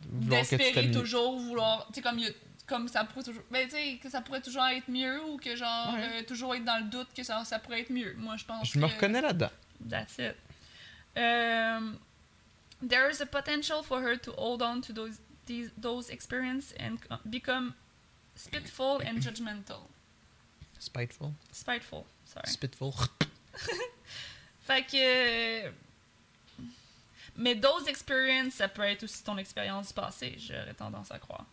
D'espérer toujours, vouloir. Tu sais, comme, comme ça pourrait toujours. Ben, tu sais, que ça pourrait toujours être mieux ou que, genre, Ouais. euh, toujours être dans le doute que ça, ça pourrait être mieux. Moi, je pense Je me reconnais là-dedans. That's it. Um, there is a potential for her to hold on to those, these, those experiences and co- become spiteful and judgmental. Spiteful? Spiteful, sorry. Spitful. Fait que. Mais those experiences, ça peut être aussi ton expérience du passé, j'aurais tendance à croire.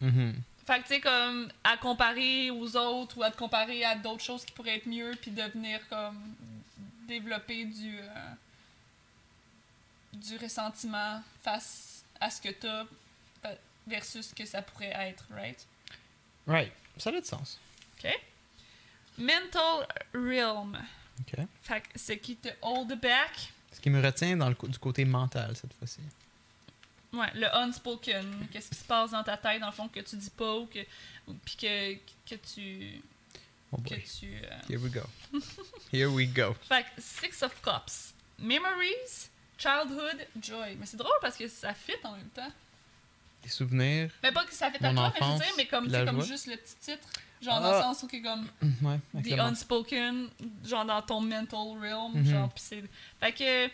Mhm. Fait que tu sais, comme à comparer aux autres ou à te comparer à d'autres choses qui pourraient être mieux, puis devenir comme. développer du. euh, du ressentiment face à ce que t'as fa- versus ce que ça pourrait être, right? Right. Ça a du sens. OK? Mental realm. OK. Fait que ce qui te hold back. Ce qui me retient dans le, du côté mental cette fois-ci. Ouais, le unspoken. Qu'est-ce qui se passe dans ta tête, dans le fond, que tu dis pas ou que. Puis que, que tu. Oh Que tu euh, Here we go. Here we go. Fait que Six of Cups. Memories, Childhood, Joy. Mais c'est drôle parce que ça fit en même temps. Des souvenirs. Mais pas que ça fit à toi, mais je veux enfance, dire, mais comme, comme juste le petit titre. Genre Ah. dans le sens où que comme Ouais, The. Unspoken, genre dans ton mental realm. Mhm. Genre, pis c'est. Fait que.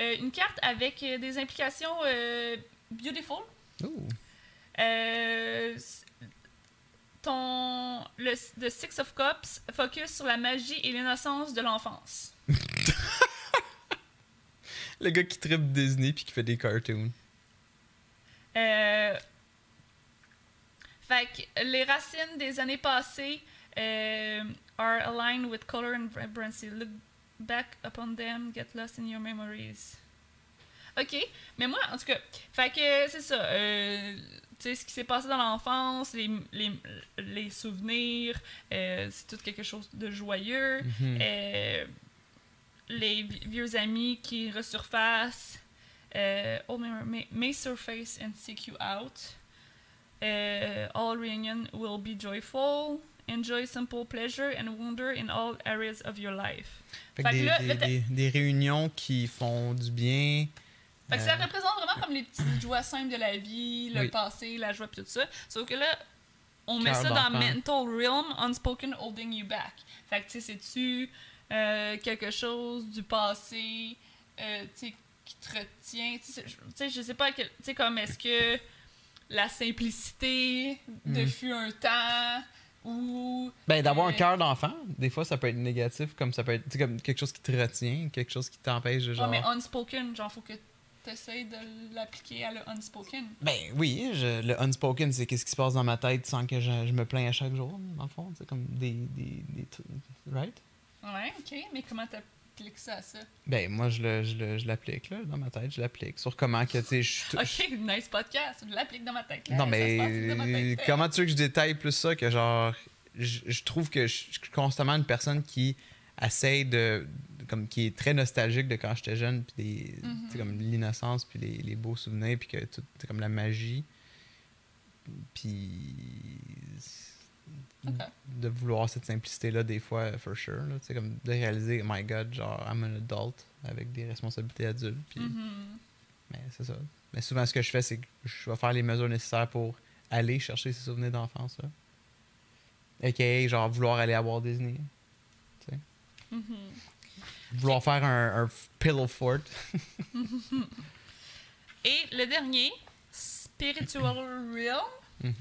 euh, une carte avec euh, des implications euh, beautiful. Ouh. Euh, ton. Le The Six of Cups focus sur la magie et l'innocence de l'enfance. Le gars qui tripe Disney puis qui fait des cartoons. Euh, fait que les racines des années passées euh, are aligned with color and vibrancy. Look back upon them, get lost in your memories. Ok, mais moi, en tout cas, fait que c'est ça. euh, tu sais, ce qui s'est passé dans l'enfance, les, les, les souvenirs, euh, c'est tout quelque chose de joyeux. Mhm. Euh, les vi- vieux amis qui resurfacent. Euh, all may, may, surface and seek you out. Euh, all reunion will be joyful. Enjoy simple pleasure and wonder in all areas of your life. Fait Fait que des, là, des, là, des- des réunions qui font du bien. Fait que ça Euh, représente vraiment comme les petites joies simples de la vie, le Oui. passé, la joie, pis tout ça. Sauf que là, on met Cœur ça dans mental realm, unspoken holding you back. Fait que tu sais, c'est-tu euh, quelque chose du passé, euh, qui te retient? Tu sais, je- sais, pas, tu sais, comme est-ce que la simplicité de Mm. fut un temps ou. Ben, d'avoir un Euh, cœur d'enfant, des fois, ça peut être négatif, comme ça peut être comme quelque chose qui te retient, quelque chose qui t'empêche de Ouais, genre. mais unspoken, genre, faut que t'essayes de l'appliquer à le unspoken. Ben oui, je- le unspoken, c'est qu'est-ce qui se passe dans ma tête sans que je, je me plains à chaque jour, dans le fond. C'est comme des, des, des trucs. Right? Ouais, ok, mais comment t'appliques ça à ça? Ben, moi, je le- je le- je l'applique, là, dans ma tête. Je l'applique. Sur comment que, tu sais, je. je- Ok, nice podcast, je l'applique dans ma tête. Non, se passe ma mais tête. comment tu veux que je détaille plus ça que genre. Je, je trouve que je suis constamment une personne qui essaye de. comme qui est très nostalgique de quand j'étais jeune, puis des. Mhm. tu sais, comme l'innocence, puis les, les beaux souvenirs, puis que tout. comme la magie. Puis. De vouloir cette simplicité-là, des fois, for sure. Sais, comme de réaliser, oh my god, genre, I'm an adult avec des responsabilités adultes. Puis, Mhm. mais c'est ça. Mais souvent, ce que je fais, c'est que je vais faire les mesures nécessaires pour aller chercher ces souvenirs d'enfance. là. A.K.A. genre vouloir aller à Walt Disney. Mhm. Vouloir faire un, un pillow fort. Et le dernier, Spiritual Realm.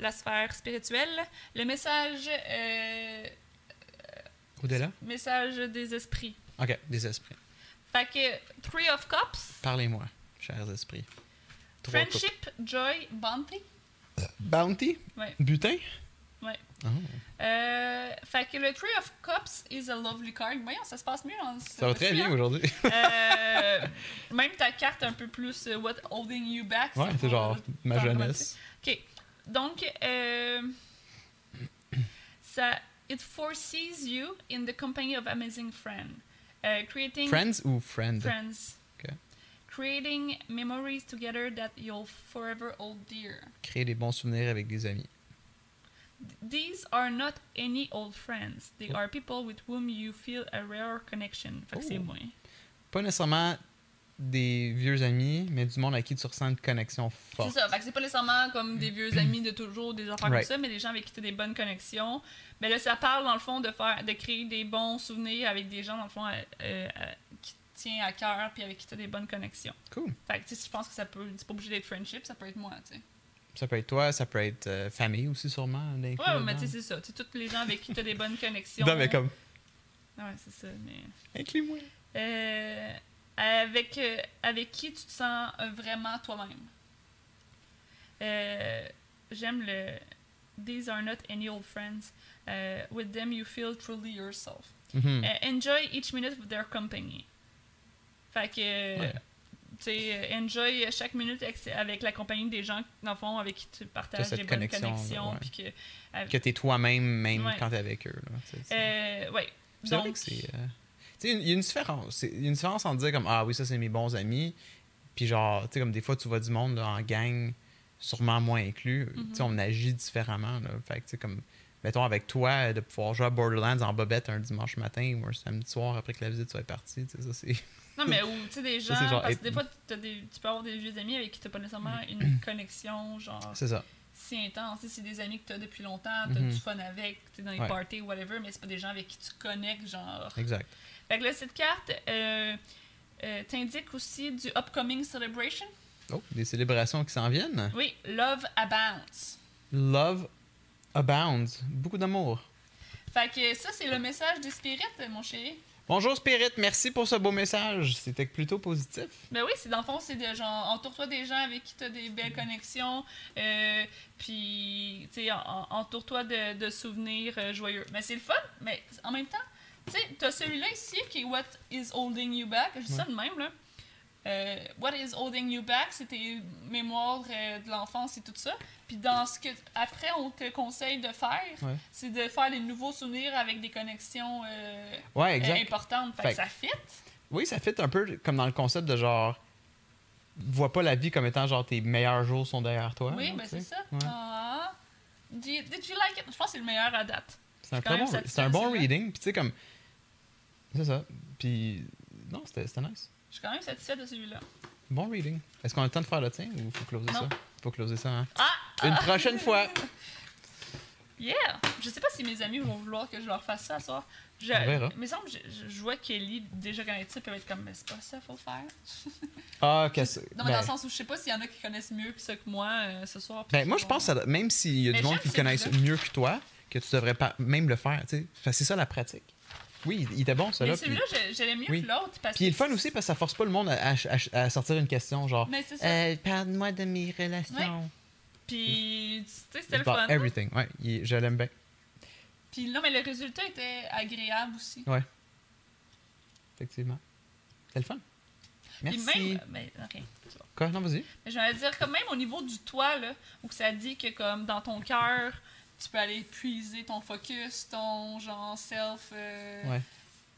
La sphère spirituelle, le message, euh, Au-delà? message des esprits. Ok, des esprits. Fait que Three of Cups, Parlez-moi, chers esprits. Trois coupes. Friendship, Joy, Bounty. Bounty? Ouais. Butin? Ouais. Oh. Euh, fait que le Three of Cups is a lovely card. Voyons, ça se passe mieux dans ce Ça va très bien hein. aujourd'hui. Euh, même ta carte un peu plus euh, What Holding You Back. ouais, c'est genre ma jeunesse. Ok, donc euh, ça, it forces you in the company of amazing friend, uh, creating Friends ou friend? friends, Ok. creating memories together that you'll forever hold dear. Créer des bons souvenirs avec des amis. These are not any old friends. They Oh. are people with whom you feel a rare connection. Fait que c'est Oh. Pas nécessairement des vieux amis, mais du monde à qui tu ressens une connexion C'est forte. ça, fait que c'est pas nécessairement comme des vieux amis de toujours, des affaires Right. comme ça, mais des gens avec qui tu as des bonnes connexions. Mais là, ça parle dans le fond de faire de créer des bons souvenirs avec des gens dans le fond euh, euh, qui te tient à cœur puis avec qui tu as des bonnes connexions. Cool. Fait que tu sais, je pense que ça peut c'est pas obligé d'être friendship, ça peut être moi, tu sais. Ça peut être toi, ça peut être euh, famille aussi, sûrement. Ouais, mais tu sais c'est ça, tu sais tous les gens avec qui tu as des bonnes connexions. Non, mais comme. Ouais, c'est ça, mais Inclus-moi. euh, avec, euh, avec qui tu te sens euh, vraiment toi-même. Euh, J'aime le These are not any old friends. Uh, with them you feel truly yourself. Mhm. Uh, enjoy each minute of their company. Fait que, Ouais. tu sais, euh, enjoy chaque minute avec, avec la compagnie des gens, dans le fond, avec qui tu partages des bonnes connexion, connexions. puis que, euh, Que t'es toi-même, même Ouais. quand t'es avec eux. là. Euh, ouais. Donc, c'est. Tu il y a une différence. Il y a une différence en dire comme Ah oui, ça c'est mes bons amis. Puis genre, tu sais, comme des fois, tu vois du monde là, en gang, sûrement moins inclus. Tu sais, on agit différemment. Là. Fait que, tu sais, comme, mettons, avec toi, de pouvoir jouer à Borderlands en bobette un dimanche matin ou un samedi soir après que la visite soit partie, tu sais, ça, c'est. Non, mais ou, tu sais, des gens. Ça, c'est genre parce que des fois, des, tu peux avoir des vieux amis avec qui t'as pas nécessairement une connexion, genre, C'est ça. si intense. Tu c'est des amis que t'as depuis longtemps, t'as Mhm. du fun avec, tu dans les Ouais. parties ou whatever, mais c'est pas des gens avec qui tu connectes, genre. Exact. Fait que là, cette carte euh, euh, t'indique aussi du upcoming celebration. Oh, des célébrations qui s'en viennent. Oui, Love Abounds. Love abounds. Beaucoup d'amour. Fait que ça, c'est le message des spirits, mon chéri. Bonjour Spirit, merci pour ce beau message. C'était plutôt positif. Ben oui, c'est dans le fond, c'est de genre, entoure-toi des gens avec qui tu as des belles connexions, euh, puis, tu sais, en- en- entoure-toi de, de souvenirs joyeux. Mais c'est le fun, mais en même temps, tu sais, t'as celui-là ici qui est What is holding you back, je dis ça de même, là. Euh, What is holding you back, c'est tes mémoires euh, de l'enfance et tout ça. Puis dans ce que, après, on te conseille de faire, Ouais. c'est de faire des nouveaux souvenirs avec des connexions euh, Ouais, exact. importantes. Fait, Fait que ça fit? Oui, ça fait un peu comme dans le concept de genre. Vois pas la vie comme étant genre tes meilleurs jours sont derrière toi. Oui, là, ben c'est ça. Ouais. Ah. Did you, like it? Je pense que c'est le meilleur à date. C'est un, bon, un bon reading. Puis tu sais, comme. C'est ça. Puis. Non, c'était nice. Je suis quand même satisfaite de celui-là. Bon reading. Est-ce qu'on a le temps de faire le tien ou faut closer Non. ça? Faut closer ça, hein? Ah! Une prochaine fois. Yeah! Je sais pas si mes amis vont vouloir que je leur fasse ça ce soir. Je, On verra. Mais semble, je, je, vois Kelly déjà puis elle va être comme, mais c'est pas ça, faut le faire. Ah, qu'est-ce Non, mais ben, dans le sens où je sais pas s'il y en a qui connaissent mieux que ça que moi euh, ce soir. ben, moi, je pense que ça- même s'il y a Mais du monde qui le connaissent mieux que toi, que tu devrais pas même le faire, tu sais. C'est ça la pratique. Oui, il était bon, Mais celui-là. Puis celui-là, je l'aime mieux Oui. que l'autre. parce puis il est que le fun aussi parce que ça force pas le monde à, à- à- à sortir une question genre euh, Parle-moi de mes relations. Puis, tu sais, c'était le fun. everything. Ouais, il- je l'aime bien. Puis non, mais le résultat était agréable aussi. Ouais. Effectivement. C'était le fun. Puis Merci. même, mais, ok, tu vois. Quoi? Non, vas-y. Mais je vais dire, comme même au niveau du toit, là, où ça dit que comme dans ton cœur, tu peux aller puiser ton focus, ton genre self. euh, Ouais.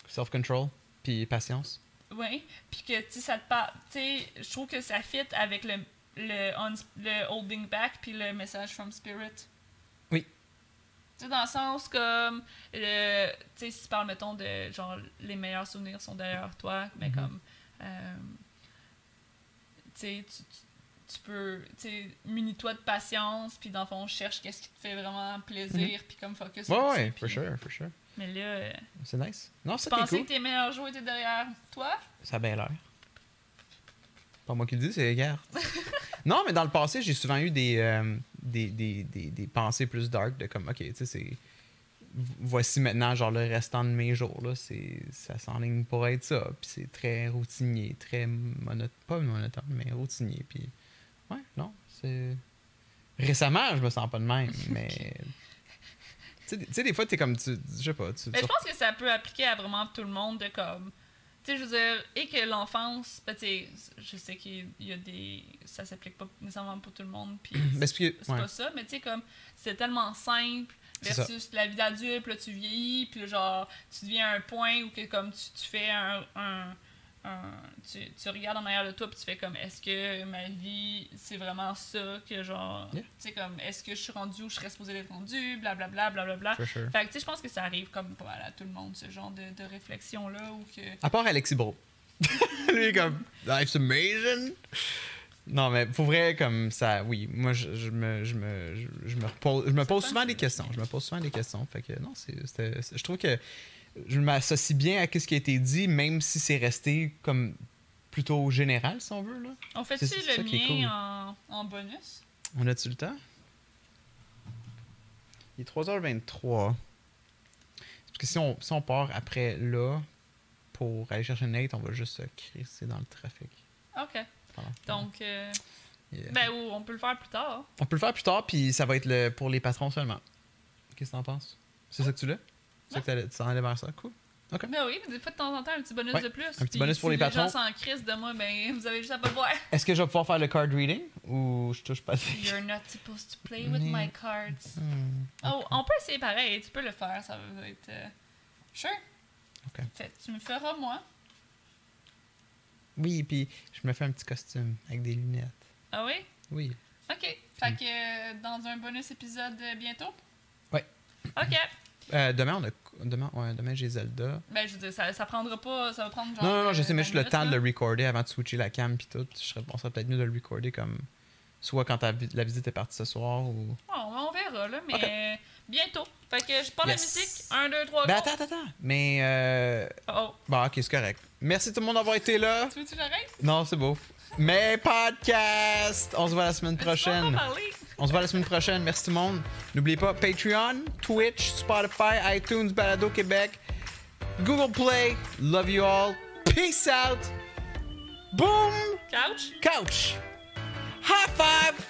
Self-control. Puis patience. ouais. Puis que tu sais, ça te parle. Tu sais, je trouve que ça fit avec le, le, holding back puis le message from spirit. Oui. Tu sais, dans le sens comme. tu sais, si tu parles, mettons, de genre les meilleurs souvenirs sont derrière toi, mais Mhm. comme. euh, tu sais, tu- tu- peux, tu sais, munis-toi de patience, puis dans le fond, cherche qu'est-ce qui te fait vraiment plaisir, puis comme focus. Ouais, ouais, for sure, for sure. Mais là, euh, C'est nice. Non, ça pensais cool. que tes meilleurs jours étaient derrière toi? Ça a bien l'air. Pas moi qui le dis, c'est les gars. non, mais dans le passé, j'ai souvent eu des, euh, des, des, des, des pensées plus dark de comme, ok, tu sais, c'est. Voici maintenant, genre, le restant de mes jours, là, c'est, ça s'enligne pour être ça. Puis c'est très routinier, très monotone, pas monotone, mais routinier. Puis, ouais, non, c'est. Récemment, je me sens pas de même, mais. Tu sais, des fois, t'es comme, tu, je sais pas, tu. Mais je pense que ça peut appliquer à vraiment tout le monde de comme. Tu sais, je veux dire, et que l'enfance, ben, tu sais, je sais qu'il y a des. Ça s'applique pas nécessairement pour tout le monde, puis Ben, c'est ouais. pas ça, mais tu sais, comme, c'est tellement simple versus la vie d'adulte, là, tu vieillis, puis genre, tu deviens à un point où que, comme, tu, tu fais un. un- un- tu, tu regardes en arrière de toi, puis tu fais comme, est-ce que ma vie, c'est vraiment ça que, genre. Yeah. Tu sais, comme, est-ce que je suis rendu où je serais supposé d'être rendu, blablabla, blablabla. Sure. Fait que, tu sais, je pense que ça arrive comme pas mal à tout le monde, ce genre de, de réflexion-là, ou que... À part Alexis Bro. Lui, comme, life's amazing. Non, mais pour vrai, comme ça, oui. Moi, je, je me, je, me, je, je me repose, je me pose souvent des questions. Je me pose souvent des questions. Fait que non, c'est- je trouve que je m'associe bien à ce qui a été dit, même si c'est resté comme plutôt général, si on veut. Là. On fait-tu le cool. mien en, en bonus? On a-tu le temps? Il est 3h23. Parce que si on, si on part après là, pour aller chercher Nate, on va juste se crisser dans le trafic. OK. Voilà. Donc, euh, Yeah. ben, ou on peut le faire plus tard. On peut le faire plus tard, puis ça va être le, pour les patrons seulement. Qu'est-ce que t'en penses? C'est ça que tu l'as? C'est ça que tu t'en allais vers ça? Cool. OK. Ben oui, mais des fois, de temps en temps, un petit bonus Ouais, de plus. petit Puis bonus pour si les patrons. gens s'en crissent de moi, ben, vous avez juste à pas voir. Est-ce que je vais pouvoir faire le card reading ou je touche pas You're not supposed to play with my cards. Hmm. Oh, on peut essayer pareil. Tu peux le faire, ça va être... euh, Sure. OK. Fait, tu me feras, moi. Oui, puis je me fais un petit costume avec des lunettes. Ah oui? Oui. OK. Fait que euh, dans un bonus épisode euh, bientôt? Ouais. OK. Euh, demain, on a. Demain, ouais, demain j'ai Zelda. Ben, je veux dire, ça, ça prendra pas. Ça va prendre genre. non, non, non, je sais, mais juste le 20 temps de le recorder avant de switcher la cam puis tout. Je serais, on serait peut-être mieux de le recorder comme. Soit quand ta la visite est partie ce soir ou. Bon, on verra, là, mais bientôt. Fait que je parle Yes. la musique. 1, 2, 3, Ben attends, attends, attends. Mais. Euh... Oh. Bon, ok, c'est correct. Merci tout le monde d'avoir été là. Tu veux-tu que j'arrête? Non, c'est beau. Mais podcast! On se voit la semaine prochaine. On se voit la semaine prochaine. Merci tout le monde. N'oubliez pas Patreon, Twitch, Spotify, iTunes, Balado Québec, Google Play. Love you all. Peace out. Boom! Couch? Couch. High five.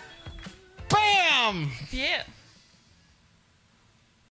Bam! Yeah.